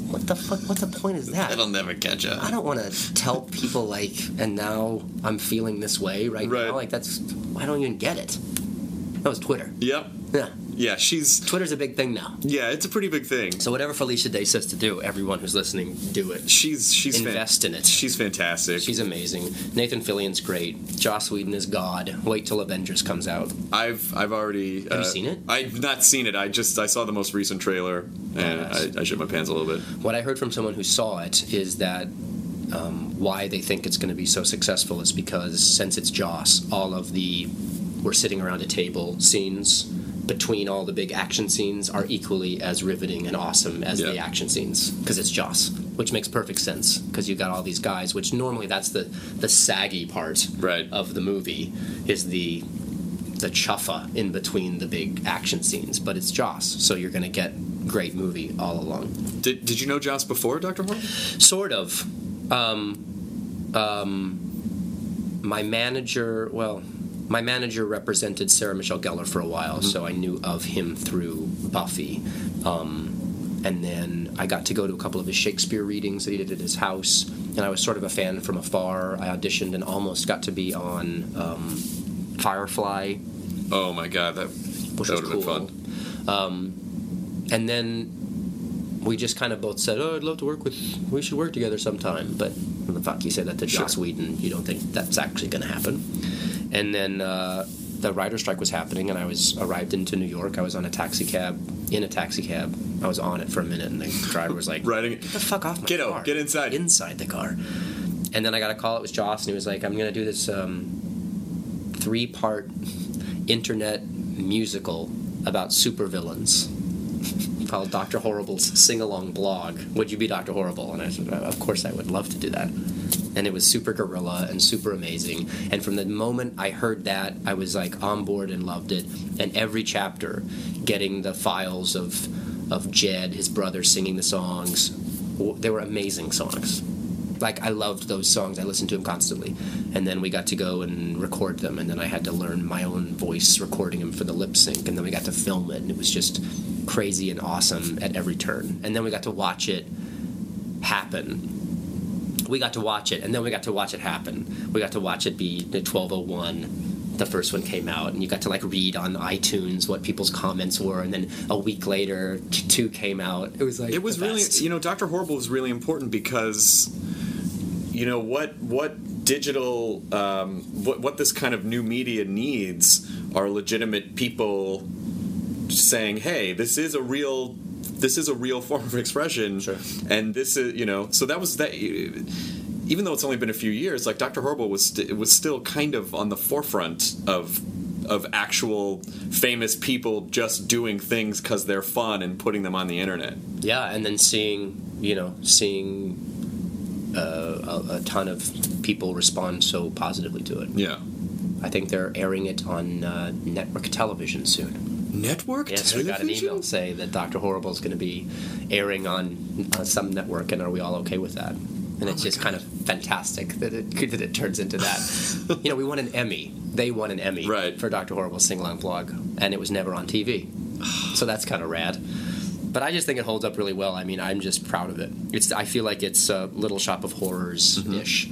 what the fuck? What the point is that? That'll never catch up. I don't want to tell people like, and now I'm feeling this way right, Right. now. Like that's I don't even get it. That was Twitter. Yep. Yeah. Yeah, she's Twitter's a big thing now. yeah, it's a pretty big thing. So whatever Felicia Day says to do, everyone who's listening, do it. She's she's fan- Invest in it. She's fantastic. She's amazing. Nathan Fillion's great. Joss Whedon is God. Wait till Avengers comes out. I've I've already. Have you seen it? I've not seen it. I just I saw the most recent trailer and nice. I, I shit my pants a little bit. What I heard from someone who saw it is that um, why they think it's going to be so successful is because since it's Joss, all of the we're sitting around a table scenes between all the big action scenes are equally as riveting and awesome as the action scenes because it's Joss, which makes perfect sense because you got all these guys, which normally that's the the saggy part Right. of the movie is the the chuffa in between the big action scenes, but it's Joss, so you're going to get great movie all along. Did Did you know Joss before Doctor Horrible? Sort of. Um, um, my manager, well, my manager represented Sarah Michelle Gellar for a while, so I knew of him through Buffy. Um, and then I got to go to a couple of his Shakespeare readings that he did at his house, and I was sort of a fan from afar. I auditioned and almost got to be on um, Firefly, Oh my god, that which that was would have cool. been fun. Um, and then we just kind of both said, "Oh, I'd love to work with. We should work together sometime." But the fuck, you say that to Joss Whedon, you don't think that's actually going to happen. And then uh, the writer strike was happening, and I was arrived into New York. I was on a taxi cab, in a taxi cab. I was on it for a minute, and the driver was like, Riding "Get the fuck off my Get out, car! get inside." Inside the car." And then I got a call. It was Joss, and he was like, "I'm going to do this um, three-part internet musical about supervillains." called Dr. Horrible's sing along blog. Would you be Dr. Horrible? And I said, Of course I would love to do that. And it was super guerrilla and super amazing. And from the moment I heard that, I was like on board and loved it. And every chapter, getting the files of of Jed, his brother, singing the songs, they were amazing songs. Like I loved those songs. I listened to them constantly. And then we got to go and record them. And then I had to learn my own voice recording them for the lip sync. And then we got to film it. And it was just crazy and awesome at every turn. And then we got to watch it happen. We got to watch it, and then we got to watch it happen. We got to watch it be the 1201. The first one came out, and you got to like read on iTunes what people's comments were, and then a week later, two came out. It was like It was really, you know, Doctor Horrible was really important because, you know, what what digital, um, what what this kind of new media needs are legitimate people saying, "Hey, this is a real." This is a real form of expression, Sure. and this is you know. So that was that. Even though it's only been a few years, like Doctor Horrible was st- was still kind of on the forefront of of actual famous people just doing things because they're fun and putting them on the internet. Yeah, and then seeing, you know, seeing uh, a, a ton of people respond so positively to it. Yeah. I think they're airing it on uh, network television soon. Network Yes, we got an email say that Doctor Horrible is going to be airing on uh, some network, and are we all okay with that? And Oh it's just kind of fantastic that it that it turns into that. you know, we won an Emmy. They won an Emmy Right. for Doctor Horrible's sing along blog, and it was never on TV. so that's kind of rad. But I just think it holds up really well. I mean, I'm just proud of it. It's I feel like it's a Little Shop of Horrors ish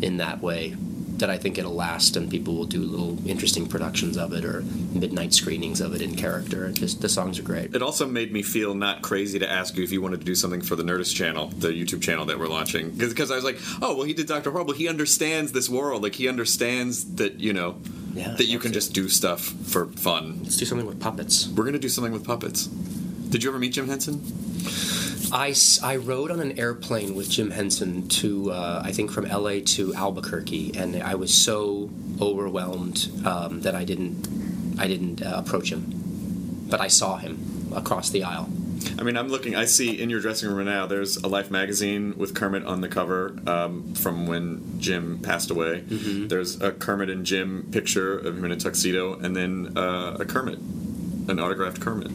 in that way. That I think it'll last, and people will do little interesting productions of it or midnight screenings of it in character. Just the songs are great. It also made me feel not crazy to ask you if you wanted to do something for the Nerdist channel, the YouTube channel that we're launching. Because I was like, oh, well, he did Dr. Horrible. He understands this world. Like, he understands that, you know, Yeah, that you can to. just do stuff for fun. Let's do something with puppets. We're going to do something with puppets. Did you ever meet Jim Henson? I, I rode on an airplane with Jim Henson to, uh, I think, from LA to Albuquerque, and I was so overwhelmed um, that I didn't, I didn't uh, approach him. But I saw him across the aisle. I mean, I'm looking. I see in your dressing room right now. There's a Life magazine with Kermit on the cover um, from when Jim passed away. There's a Kermit and Jim picture of him in a tuxedo, and then uh, a Kermit, an autographed Kermit.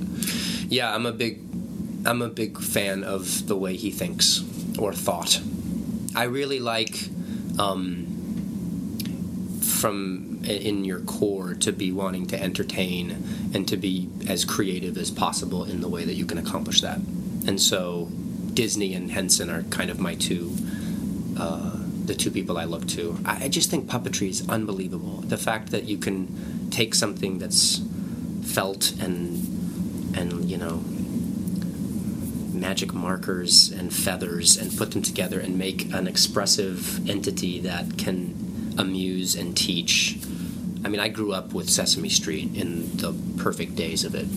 Yeah, I'm a big I'm a big fan of the way he thinks or thought. I really like um, from in your core to be wanting to entertain and to be as creative as possible in the way that you can accomplish that. And so Disney and Henson are kind of my two uh, the two people I look to. I, just think puppetry is unbelievable. The fact that you can take something that's felt and and you know magic markers and feathers and put them together and make an expressive entity that can amuse and teach. I mean, I grew up with Sesame Street in the perfect days of it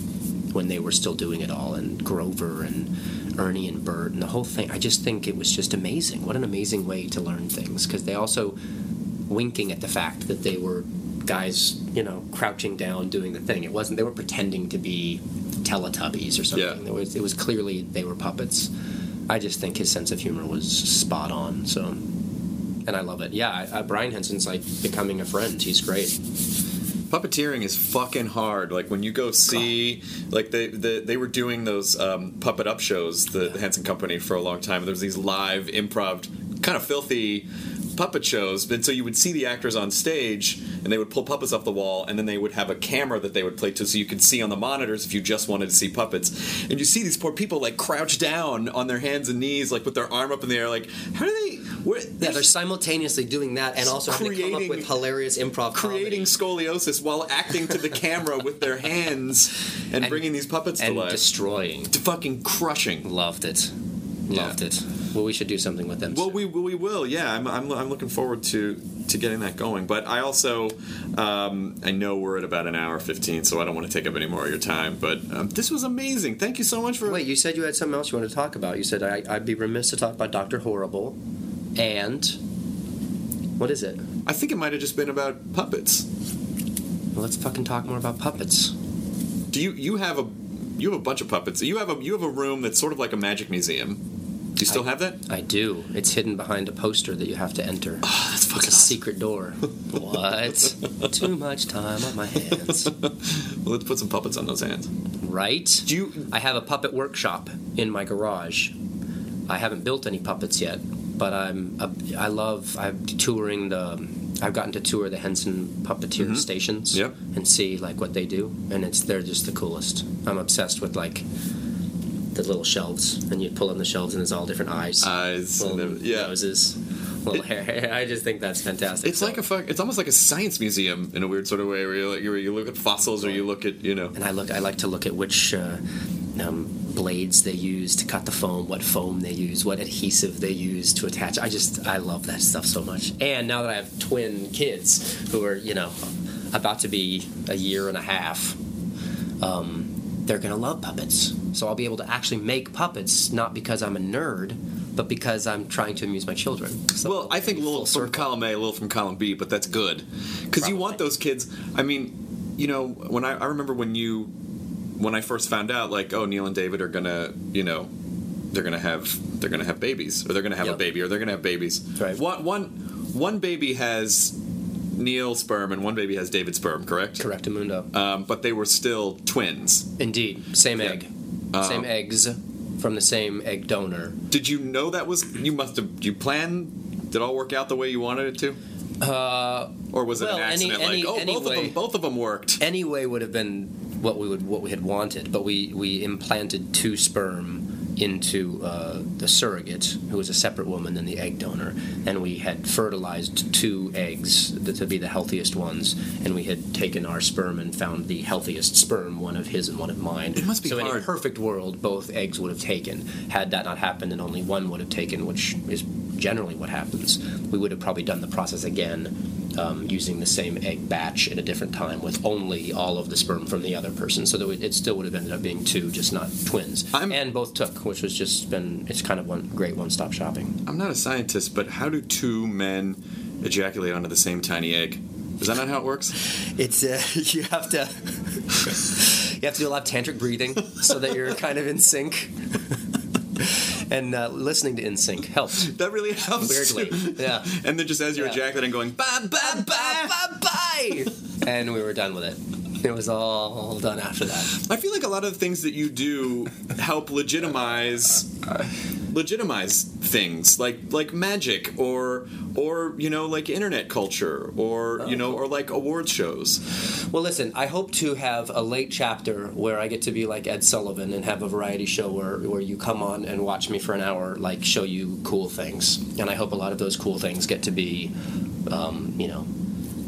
when they were still doing it all, and Grover and Ernie and Bert and the whole thing. I just think it was just amazing. What an amazing way to learn things because they also winking at the fact that they were guys, you know, crouching down doing the thing. It wasn't they were pretending to be Teletubbies or something. Yeah. There was it was clearly they were puppets. I just think his sense of humor was spot on. So, and I love it. Yeah, I, I, Brian Henson's like becoming a friend. He's great. Puppeteering is fucking hard. Like when you go see, like they they, they were doing those um, puppet up shows, the, the Henson Company for a long time. There was these live improv, kind of filthy puppet shows. And so you would see the actors on stage, and they would pull puppets off the wall, and then they would have a camera that they would play to, so you could see on the monitors if you just wanted to see puppets. And you see these poor people like crouch down on their hands and knees, like with their arm up in the air, like how do they? Where, Yeah, they're simultaneously doing that and also having to come up Creating- with hilarious improv creating comedy scoliosis while acting to the camera with their hands and, bringing these puppets and to life. destroying. to fucking crushing. Loved it. Loved it. Well, we should do something with them. Well, soon. we we will. Yeah, I'm, I'm, I'm looking forward to to getting that going. But I also um, I know we're at about an hour fifteen, so I don't want to take up any more of your time. But um, this was amazing. Thank you so much for. Wait, you said you had something else you wanted to talk about. You said I, I'd be remiss to talk about Doctor Horrible, and what is it? I think it might have just been about puppets. Well, let's fucking talk more about puppets. Do you you have a you have a bunch of puppets? You have a you have a room that's sort of like a magic museum. Do you still have that? I do. It's hidden behind a poster that you have to enter. Oh, that's It's fucking a secret door. what? Too much time on my hands. Well, let's put some puppets on those hands. Right? Do you? I have a puppet workshop in my garage. I haven't built any puppets yet, but I'm a, I love I'm touring the I've gotten to tour the Henson puppeteer mm-hmm. stations Yep. and see like what they do and it's they're just the coolest. I'm obsessed with like the little shelves and you pull on the shelves and there's all different eyes, Eyes and little then- yeah. noses, little hair. I just think that's fantastic. It's So- like a fuck. It's almost like a science museum in a weird sort of way, where you, like, where you look at fossils or you look at you know. and I look I like to look at which uh, um, blades they use to cut the foam, what foam they use, what adhesive they use to attach. I just I love that stuff so much. And now that I have twin kids who are you know about to be a year and a half, um, they're gonna love puppets. So I'll be able to actually make puppets not because I'm a nerd. But because I'm trying to amuse my children. So Well, I think a little from column A, a little from column B, but that's good because you want those kids. I mean, you know, when I, I remember when you, when I first found out, like, oh, Neil and David are gonna, you know, they're gonna have, they're gonna have babies, or they're gonna have a baby, or they're gonna have babies. Right. One, one, one baby has Neil sperm, and one baby has David sperm. Correct. Correct, Amundo. Um, but they were still twins. Indeed, same egg, same eggs from the same egg donor. Did you know that was? You must have. You planned? Did it all work out the way you wanted it to? Uh, Or was it Well, an any- accident? any- like, oh, both of them, both of them worked. anyway would have been what we would what we had wanted, but we we implanted two sperm into uh, the surrogate, who was a separate woman than the egg donor, and we had fertilized two eggs to be the healthiest ones, and we had taken our sperm and found the healthiest sperm, one of his and one of mine. It must be so in a perfect world, both eggs would have taken. Had that not happened, and only one would have taken, which is generally what happens, we would have probably done the process again. Um, using the same egg batch at a different time with only all of the sperm from the other person, so that it it still would have ended up being two, just not twins. I'm- and both took, which was just been it's kind of one great one-stop shopping. I'm not a scientist, but how do two men ejaculate onto the same tiny egg? Is that not how it works? It's uh, you have to you have to do a lot of tantric breathing so that you're kind of in sync. and uh, listening to NSYNC helps. That really helps. Weirdly, too. yeah. And then just as you're Yeah. ejaculating, going bye bye bye. bye bye, and we were done with it. It was all done after that. I feel like a lot of the things that you do help legitimize legitimize things like like magic or or you know like internet culture or you know or like awards shows. Well, listen, I hope to have a late chapter where I get to be like Ed Sullivan and have a variety show where, where you come on and watch me for an hour, like show you cool things. And I hope a lot of those cool things get to be, um, you know,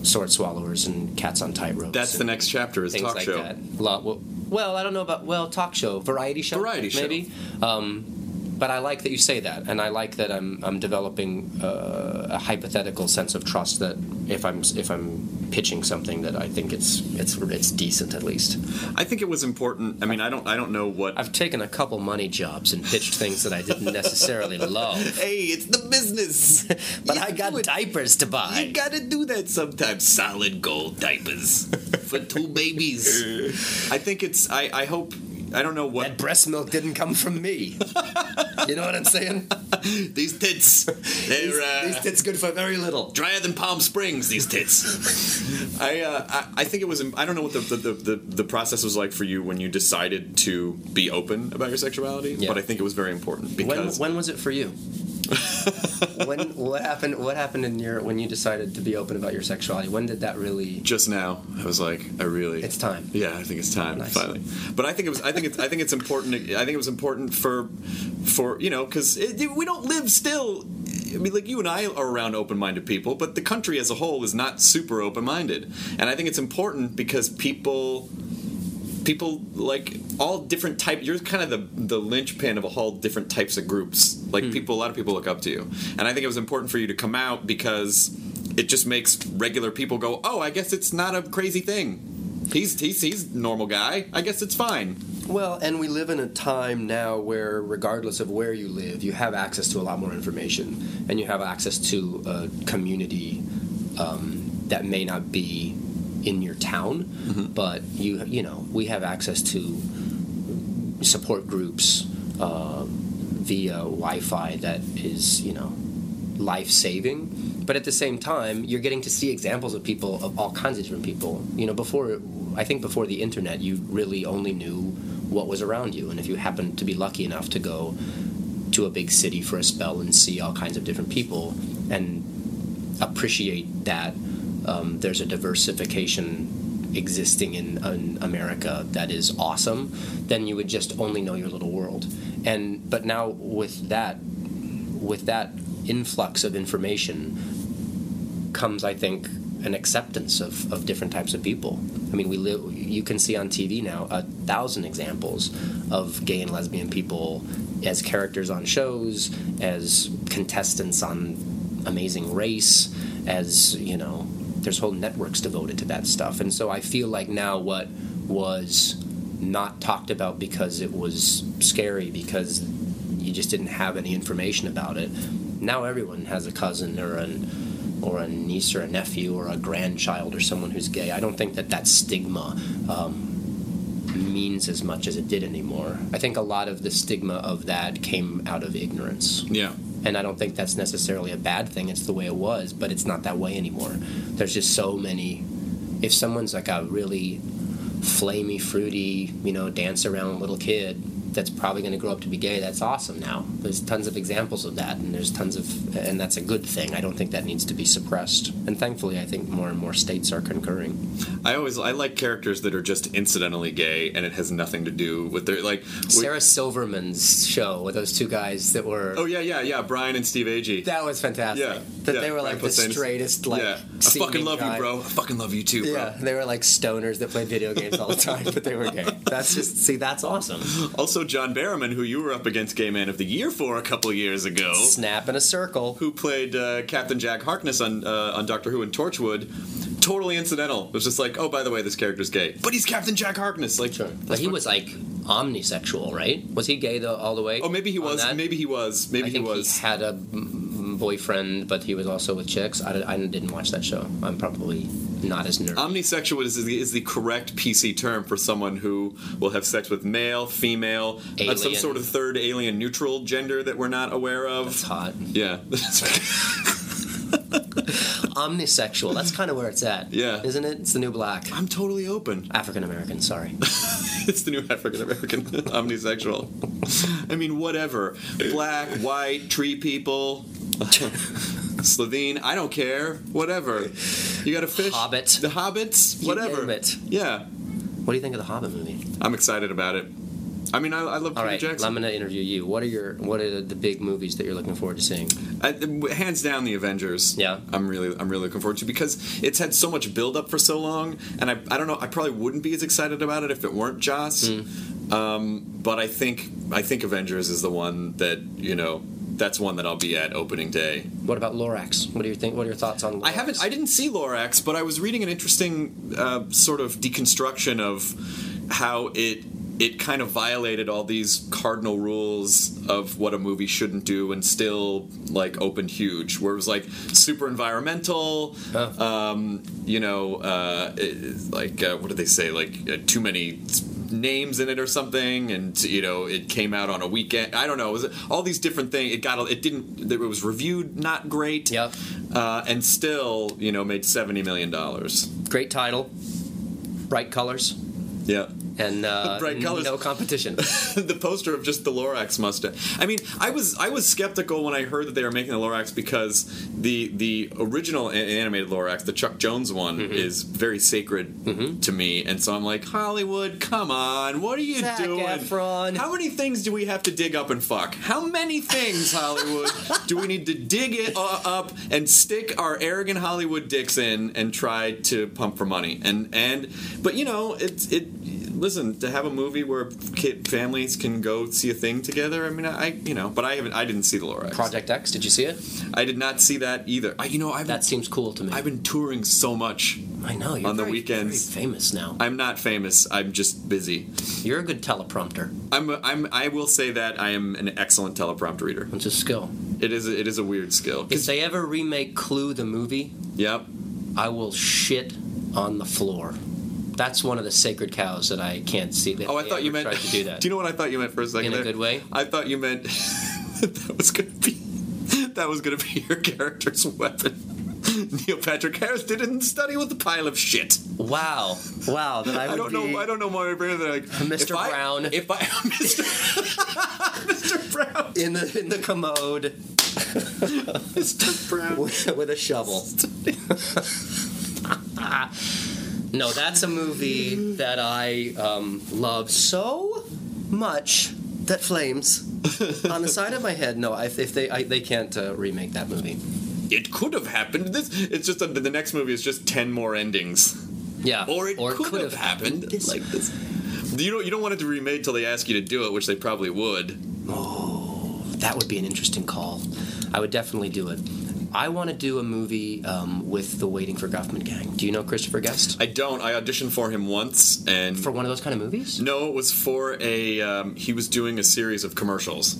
sword swallowers and cats on tight ropes. That's the next chapter is talk like show. that. Well, Well, I don't know about well talk show, variety show, Variety show. maybe. Um, but I like that you say that, and I like that I'm I'm developing uh, a hypothetical sense of trust that if I'm if I'm pitching something that I think it's it's it's decent at least. I think it was important. I mean, I don't I don't know what. I've taken a couple money jobs and pitched things that I didn't necessarily love, hey, it's the business. but You I got diapers to buy. You gotta do that sometimes. Solid gold diapers for two babies. I think it's. I. I hope. I don't know what that breast milk didn't come from me. you know what I'm saying? these tits. They're These, uh, these tits good for very little. drier than Palm Springs. These tits. I, uh, I. I think it was. I don't know what the the, the the process was like for you when you decided to be open about your sexuality, Yeah. but I think it was very important When, because when was it for you? When what happened? What happened in your when you decided to be open about your sexuality? When did that really? just now I was like, I really. It's time. Yeah, I think it's time Nice. finally. But I think it was. I think it's. I think it's important. I think it was important for, for you know, because we don't live still. I mean, like you and I are around open-minded people, but the country as a whole is not super open-minded, and I think it's important because people. People like all different type. You're kind of the the linchpin of all different types of groups. Like Hmm. people, a lot of people look up to you, and I think it was important for you to come out because it just makes regular people go, "Oh, I guess it's not a crazy thing." He's he's he's normal guy. I guess it's fine. Well, and we live in a time now where, regardless of where you live, you have access to a lot more information, and you have access to a community um, that may not be in your town, but you you know we have access to support groups uh, via Wi-Fi that is you know life saving. But at the same time, you're getting to see examples of people of all kinds of different people. You know, before I think before the internet, you really only knew what was around you, and if you happened to be lucky enough to go to a big city for a spell and see all kinds of different people and appreciate that um, there's a diversification existing in, in America that is awesome, then you would just only know your little world. And but now with that, with that influx of information, comes I think an acceptance of, of different types of people. I mean, we live. You can see on TV now a thousand examples of gay and lesbian people as characters on shows, as contestants on Amazing Race, as you know, there's whole networks devoted to that stuff. And so I feel like now what was not talked about because it was scary because you just didn't have any information about it. Now everyone has a cousin or an or a niece or a nephew or a grandchild or someone who's gay. I don't think that that stigma um, means as much as it did anymore. I think a lot of the stigma of that came out of ignorance. Yeah. And I don't think that's necessarily a bad thing. It's the way it was, but it's not that way anymore. There's just so many. If someone's like a really flamey, fruity, you know, dance around little kid that's probably going to grow up to be gay, that's awesome now. There's tons of examples of that, and there's tons of, and that's a good thing. I don't think that needs to be suppressed. And thankfully, I think more and more states are concurring. I always I like characters that are just incidentally gay and it has nothing to do with their like. Sarah Silverman's show with those two guys that were. Oh yeah, yeah, yeah. Brian and Steve Agee. That was fantastic. Yeah, That yeah, they were Brian like the straightest, like. yeah. I fucking love guy. you, bro. I fucking love you too, bro. Yeah, they were like stoners that played video games all the time, but they were gay. That's just see, that's awesome. Also, John Barrowman, who you were up against Gay Man of the Year for a couple years ago, Snap in a circle. who played uh, Captain Jack Harkness on uh, on Doctor Who and Torchwood. Totally incidental. It was just like, oh, by the way, this character's gay, but he's Captain Jack Harkness. Like, Sure. But he was like omnisexual, right? Was he gay though all the way? Oh, maybe he was. that? Maybe he was. Maybe I he think was. had a boyfriend, but he was also with chicks. I, I didn't watch that show. I'm probably not as nerdy. Omnisexual is the, is the correct PC term for someone who will have sex with male, female, uh, some sort of third alien neutral gender that we're not aware of. That's hot. Yeah. Omnisexual. That's kind of where it's at. Yeah. Isn't it? It's the new black. I'm totally open. African American. Sorry. it's the new African American omnisexual. I mean, whatever. Black, white, tree people, Slovene, I don't care. Whatever. You got a fish? Hobbit. The Hobbits? Whatever. Yeah. What do you think of the Hobbit movie? I'm excited about it. I mean, I, I love Peter All right, Jackson. I'm going to interview you. What are your What are the big movies that you're looking forward to seeing? I, hands down, the Avengers. Yeah. I'm really, I'm really looking forward to because it's had so much build up for so long, and I, I don't know, I probably wouldn't be as excited about it if it weren't Joss. Hmm. Um, but I think, I think Avengers is the one that you know, that's one that I'll be at opening day. What about Lorax? What do you think? What are your thoughts on? Lorax? I haven't, I didn't see Lorax, but I was reading an interesting uh, sort of deconstruction of how it. It kind of violated all these cardinal rules of what a movie shouldn't do, and still like opened huge. Where it was like super environmental, um, you know, uh, it- like uh, what did they say? Like uh, too many names in it or something, and you know, it came out on a weekend. I don't know. It was all these different things. It got. It didn't. It was reviewed not great. Yep. Uh, and still, you know, made seventy million dollars. Great title, bright colors, Yeah. And uh, Bright colors. no competition. the poster of just the Lorax mustache. I mean, I was I was skeptical when I heard that they were making the Lorax because the the original a- animated Lorax, the Chuck Jones one, Mm-hmm. is very sacred to me, and so I'm like, Hollywood, come on, what are you Zac doing? Efron. How many things do we have to dig up and fuck? How many things, Hollywood, do we need to dig it uh, up and stick our arrogant Hollywood dicks in and try to pump for money? And and but you know, it it listen to have a movie where kid families can go see a thing together. I mean, I you know, but I haven't. I didn't see the Lorax. Project X. Did you see it? I did not see that either. I, you know, I've That seems cool to me. I've been touring so much. I know you're on the very, weekends. famous now. I'm not famous. I'm just busy. You're a good teleprompter. I'm, I'm I will say that I am an excellent teleprompter reader. It's a skill. It is it is a weird skill. If they ever remake Clue the movie, Yep. I will shit on the floor. That's one of the sacred cows that I can't see. That Oh, I thought you meant. to do that. Do you know what I thought you meant for a second? In a there? good way? I thought you meant that was going to be that was going to be your character's weapon. Neil Patrick Harris didn't study with a pile of shit. Wow, wow! That I, I, don't know. I don't know why brain that like Mr. if I- Brown. if I Mr. Mr. Brown, in the in the commode Mr. Brown. with, with a shovel. No, that's a movie that I um, love so much that flames on the side of my head. No, if, if they I, they can't uh, remake that movie. It could have happened. This it's just that the next movie is just ten more endings. Yeah, Or it could, have, happened, This- like this. You don't you don't want it to be remade till they ask you to do it, which they probably would. Oh, that would be an interesting call. I would definitely do it. I want to do a movie um, with the Waiting for Guffman gang. Do you know Christopher Guest? I don't. I auditioned for him once, and For one of those kind of movies? no, it was for a. Um, he was doing a series of commercials.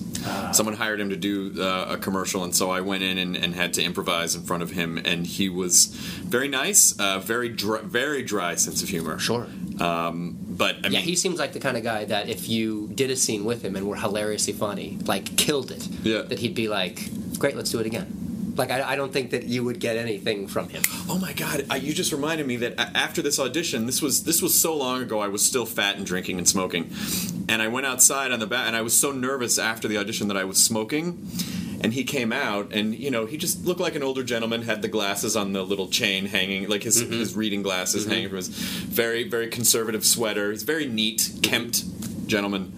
Someone hired him to do uh, a commercial, and so I went in and, and had to improvise in front of him, and he was very nice, uh, very dry, very dry sense of humor. Sure. Um, but I Yeah, mean, he seems like the kind of guy that if you did a scene with him and were hilariously funny, like killed it, Yeah. that he'd be like, "Great, let's do it again." Like I, I don't think that you would get anything from him. Oh my god! I, you just reminded me that after this audition, this was this was so long ago. I was still fat and drinking and smoking, and I went outside on the back, and I was so nervous after the audition that I was smoking. And he came out, and you know, he just looked like an older gentleman. Had the glasses on the little chain hanging, like his mm-hmm. his reading glasses mm-hmm. hanging from his very very conservative sweater. He's very neat, kempt gentleman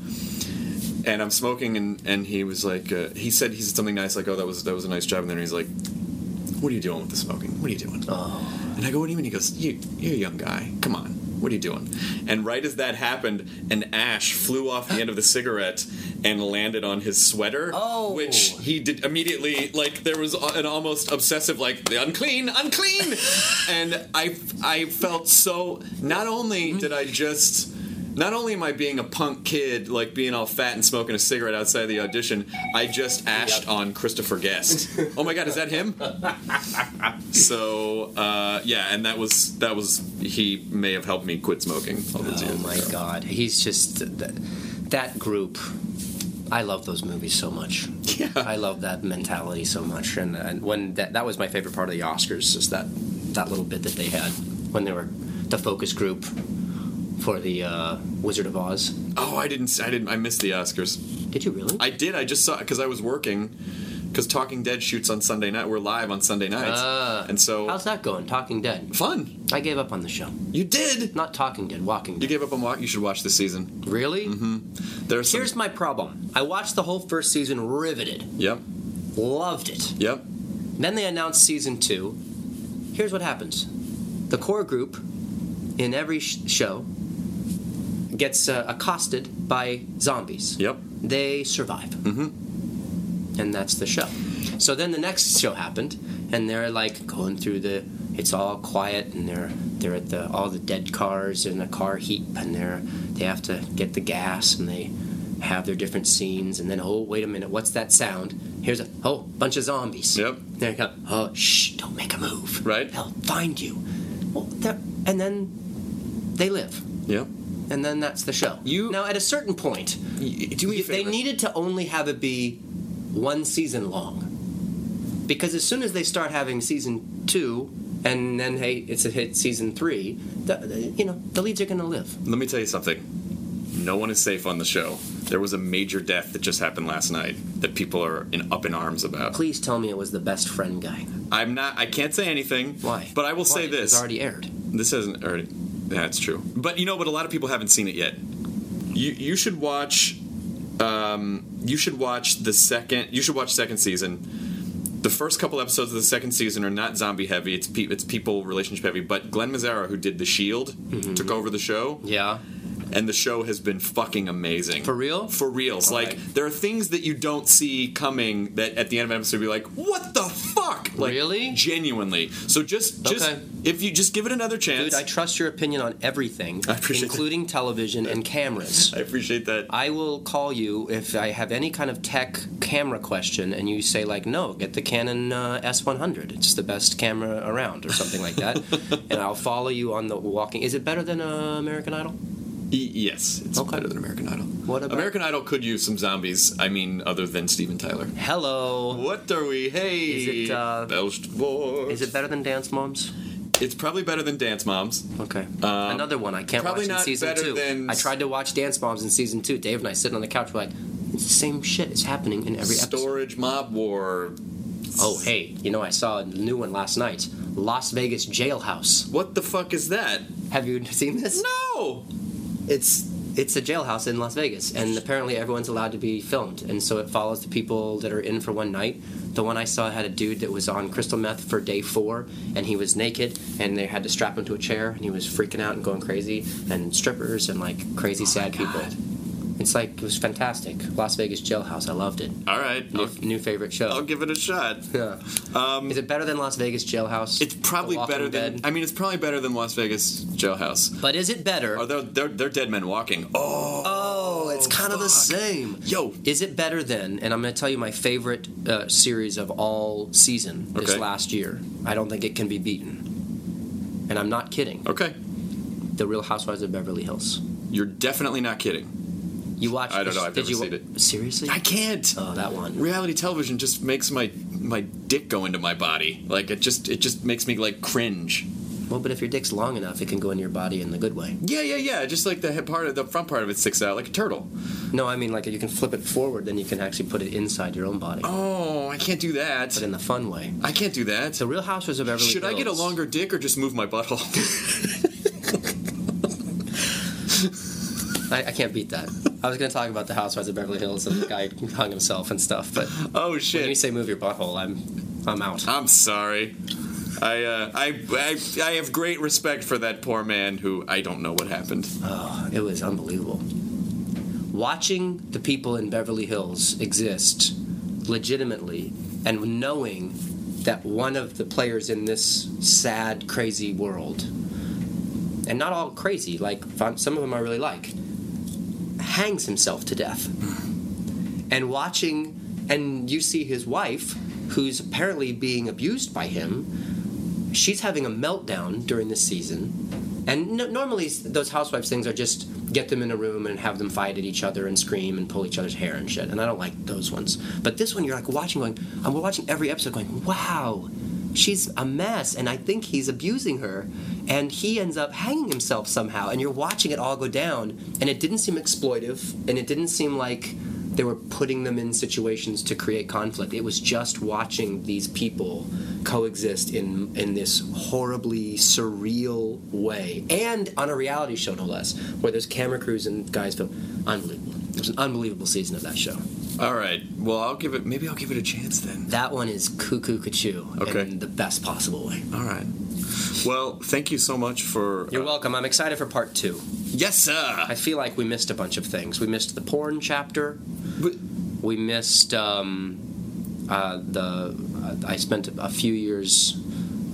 and I'm smoking, and, and he was like, uh, he said he said something nice, like, oh, that was that was a nice job, and then he's like, what are you doing with the smoking? What are you doing? Oh. And I go, what do you mean? He goes, you, you're a young guy. Come on. What are you doing? And right as that happened, an ash flew off the end of the cigarette and landed on his sweater. Oh. Which he did immediately, like, there was an almost obsessive, like, the unclean, unclean! and I, I felt so. Not only did I just. Not only am I being a punk kid, like being all fat and smoking a cigarette outside the audition, I just ashed on Christopher Guest. oh my god, is that him? So uh, yeah, and that was that was he may have helped me quit smoking Oh my ago. god, he's just that, that group. I love those movies so much. Yeah. I love that mentality so much, and, and when that that was my favorite part of the Oscars is that that little bit that they had when they were the focus group for the uh, Wizard of Oz. Oh, I didn't. I didn't. I missed the Oscars. Did you really? I did. I just saw because I was working because Talking Dead shoots on Sunday night. We're live on Sunday nights, Ah. and so How's that going? Talking Dead. fun. I gave up on the show. You did. Not Talking Dead, Walking You gave up on walk. You should watch this season. Really? Hmm. There's some, Here's my problem. I watched the whole first season, riveted, Yep. loved it. Yep. Then they announced season two. Here's what happens: the core group in every sh- show gets uh, accosted by zombies. Yep. They survive, mm-hmm. and that's the show. So then the next show happened, and they're like going through the. It's all quiet, and they're they're at the all the dead cars in a car heap, and they're they have to get the gas, and they have their different scenes, and then oh wait a minute, what's that sound? Here's a oh bunch of zombies. Yep. There you go. Oh shh! Don't make a move. Right. They'll find you. Well, and then they live, Yep. And then that's the show. You- now at a certain point, Do me they needed to only have it be one season long because as soon as they start having season two and then hey it's a hit season three the, you know the leads are going to live Let me tell you something. No one is safe on the show. There was a major death that just happened last night that people are in, up in arms about. please tell me it was the best friend guy I'm not. I can't say anything. why But I will Why? say this. it's already aired This hasn't already. That's true. But you know, but a lot of people haven't seen it yet. You you should watch. Um, you should watch the second. You should watch second season. The first couple episodes of the second season are not zombie heavy. It's pe- it's people relationship heavy. But Glen Mazzara, who did The Shield, Mm-hmm. took over the show, yeah and the show has been fucking amazing. For real? For reals. All like right. there are things that you don't see coming that at the end of an episode be like, what the fuck? Like, Really? Genuinely. So just just Okay. if you just give it another chance. dude i trust your opinion on everything I appreciate that. including television and cameras I appreciate that. I will call you if I have any kind of tech camera question, and you say like, "No, get the Canon uh, S100. It's the best camera around," or something like that, and I'll follow you on the walking. Is it better than uh, American Idol? E- yes, it's Okay. better than American Idol. What about- American Idol could use some zombies. I mean, other than Steven Tyler. Hello. What are we? Hey, Is it, uh. Is it better than Dance Moms? It's probably better than Dance Moms. Okay. Um, Another one I can't probably watch in season two. than- I tried to watch Dance Moms in season two. Dave and I sitting on the couch, we're like, it's the same shit. It's happening in every episode. Storage Mob War. Oh, hey, you know, I saw a new one last night Las Vegas Jailhouse. What the fuck is that? Have you seen this? No. It's it's a jailhouse in Las Vegas, and apparently everyone's allowed to be filmed, and so it follows the people that are in for one night. The one I saw had a dude that was on crystal meth for day four, and he was naked, and they had to strap him to a chair, and he was freaking out and going crazy, and strippers and like crazy oh sad people. It's like it was fantastic. Las Vegas Jailhouse, I loved it. All right. New, new favorite show. I'll give it a shot. Yeah. Um, Is it better than Las Vegas Jailhouse? it's probably better than. Dead? I mean, it's probably better than Las Vegas Jailhouse. But is it better? Are there, they're, they're dead men walking. Oh. Oh, it's kind of the same. Yo. Is it better than? And I'm going to tell you my favorite uh, series of all season this Okay. last year. I don't think it can be beaten. And I'm not kidding. Okay. The Real Housewives of Beverly Hills. You're definitely not kidding. You watched? I don't know, I've did never you, seen it. Seriously? I can't. Oh, that one. Reality television just makes my my dick go into my body. Like it just it just makes me like cringe. Well, but if your dick's long enough, it can go into your body in the good way. Yeah, yeah, yeah. Just like the head part of the front part of it sticks out like a turtle. No, I mean like you can flip it forward, then you can actually put it inside your own body, Oh, I can't do that. but in the fun way. I can't do that. The Real Housewives of Beverly Should I get a longer dick or just move my butthole? I, I can't beat that. I was going to talk about the Housewives of Beverly Hills and the guy hung himself and stuff, but oh shit! when you say move your butthole, I'm I'm out. I'm sorry. I, uh, I I I have great respect for that poor man who I don't know what happened. Oh, it was unbelievable. Watching the people in Beverly Hills exist legitimately and knowing that one of the players in this sad, crazy world, and not all crazy, like some of them I really like, hangs himself to death. And watching, and you see his wife, who's apparently being abused by him, she's having a meltdown during this season. And no, normally those housewives things are just get them in a room and have them fight at each other and scream and pull each other's hair and shit. And I don't like those ones. But this one, you're like watching, going, and we're watching every episode, going, wow, she's a mess, and I think he's abusing her. And he ends up hanging himself somehow, and you're watching it all go down. And it didn't seem exploitive, and it didn't seem like they were putting them in situations to create conflict. It was just watching these people coexist in in this horribly surreal way, and on a reality show, no less, where there's camera crews and guys film. Unbelievable. It was an unbelievable season of that show. All right. Well, I'll give it. Maybe I'll give it a chance then. That one is cuckoo cuckoo Okay. in the best possible way. All right. Well, thank you so much for. You're uh, welcome. I'm excited for part two. Yes, sir. I feel like we missed a bunch of things. We missed the porn chapter. We missed um, uh, the. Uh, I spent a few years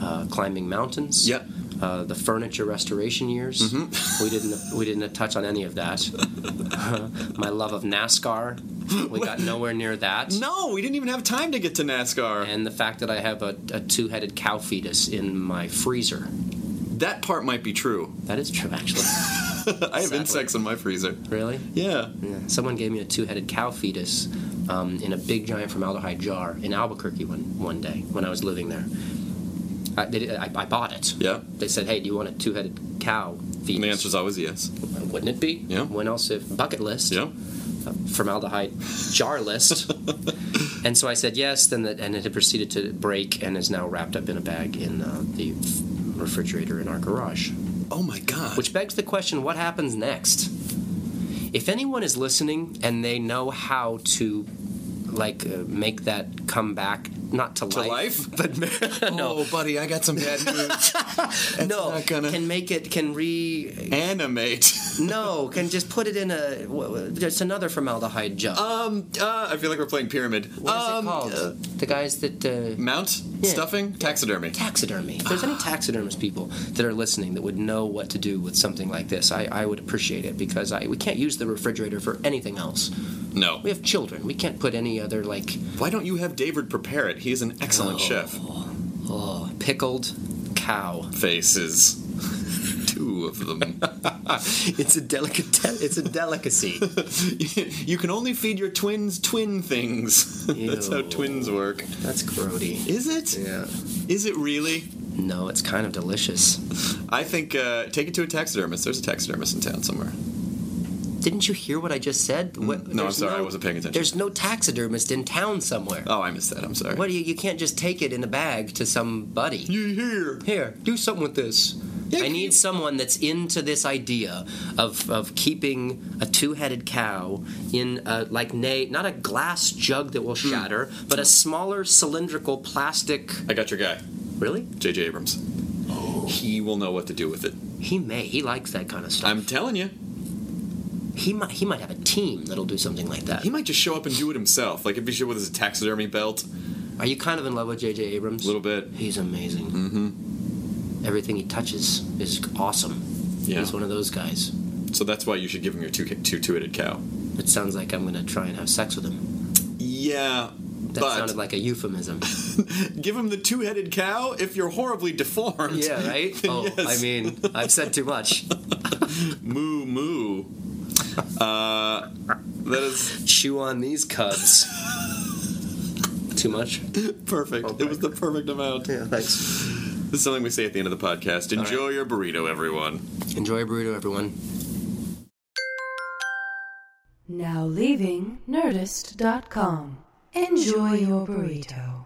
uh, climbing mountains. Yeah. Uh, the furniture restoration years. We didn't. We didn't touch on any of that. My love of NASCAR. We got nowhere near that. No, we didn't even have time to get to NASCAR. And the fact that I have a, a two-headed cow fetus in my freezer. that part might be true. That is true, actually. I have Sadly. insects in my freezer. really? Yeah. Yeah. Someone gave me a two-headed cow fetus um, in a big giant formaldehyde jar in Albuquerque one one day when I was living there. I, they, I, I bought it. Yeah. They said, "Hey, do you want a two-headed cow fetus?" And the answer is always yes. Wouldn't it be? Yeah. When else if bucket list? Yeah. a formaldehyde jar list. and so I said yes, then the, and it had proceeded to break and is now wrapped up in a bag in uh, the refrigerator in our garage. Oh my god. Which begs the question what happens next? If anyone is listening and they know how to like uh, make that come back not to, to life? but no Oh, buddy, I got some bad news. no gonna- can make it can re Animate. no can just put it in a just another formaldehyde jar Um, uh, I feel like we're playing pyramid. What is um, it called? uh, the guys that uh, mount Yeah. stuffing taxidermy. taxidermy. If there's any taxidermist people that are listening that would know what to do with something like this, I, I would appreciate it because I we can't use the refrigerator for anything else. No. We have children. We can't put any other like Why don't you have David prepare it? He's an excellent chef. oh, pickled cow. Faces. Two of them. It's a delicate. It's a delicacy. you can only feed your twins twin things. That's how twins work. That's grody. Is it? Yeah. Is it really? No, it's kind of delicious. I think uh, take it to a taxidermist. There's a taxidermist in town somewhere. Didn't you hear what I just said? What, no, I'm sorry, I wasn't paying attention. There's no taxidermist in town somewhere. Oh, I missed that. I'm sorry. What do you? You can't just take it in a bag to somebody. You here? Here, do something with this. Yeah, I need you- someone that's into this idea of, of keeping a two-headed cow in a, like na- not a glass jug that will Hmm. shatter, but a smaller cylindrical plastic. I got your guy, Really? J.J. Abrams. Oh. He will know what to do with it. He may. He likes that kind of stuff. I'm telling you. He might. He might have a team that'll do something like that. He might just show up and do it himself. Like if he showed with his taxidermy belt, Are you kind of in love with J.J. Abrams? a little bit. He's amazing. Mm-hmm. Everything he touches is awesome. Yeah. He's one of those guys. So that's why you should give him your two two two-headed cow. It sounds like I'm going to try and have sex with him. Yeah, That but sounded like a euphemism. give him the two-headed cow if you're horribly deformed. Yeah, right? Oh, Yes. I mean, I've said too much. moo moo. Uh, that is Chew on these cubs. too much? perfect. It was the perfect amount. Yeah, thanks. This is something we say at the end of the podcast. Enjoy your burrito, everyone. Enjoy a burrito, everyone. Now leaving Nerdist.com. Enjoy your burrito.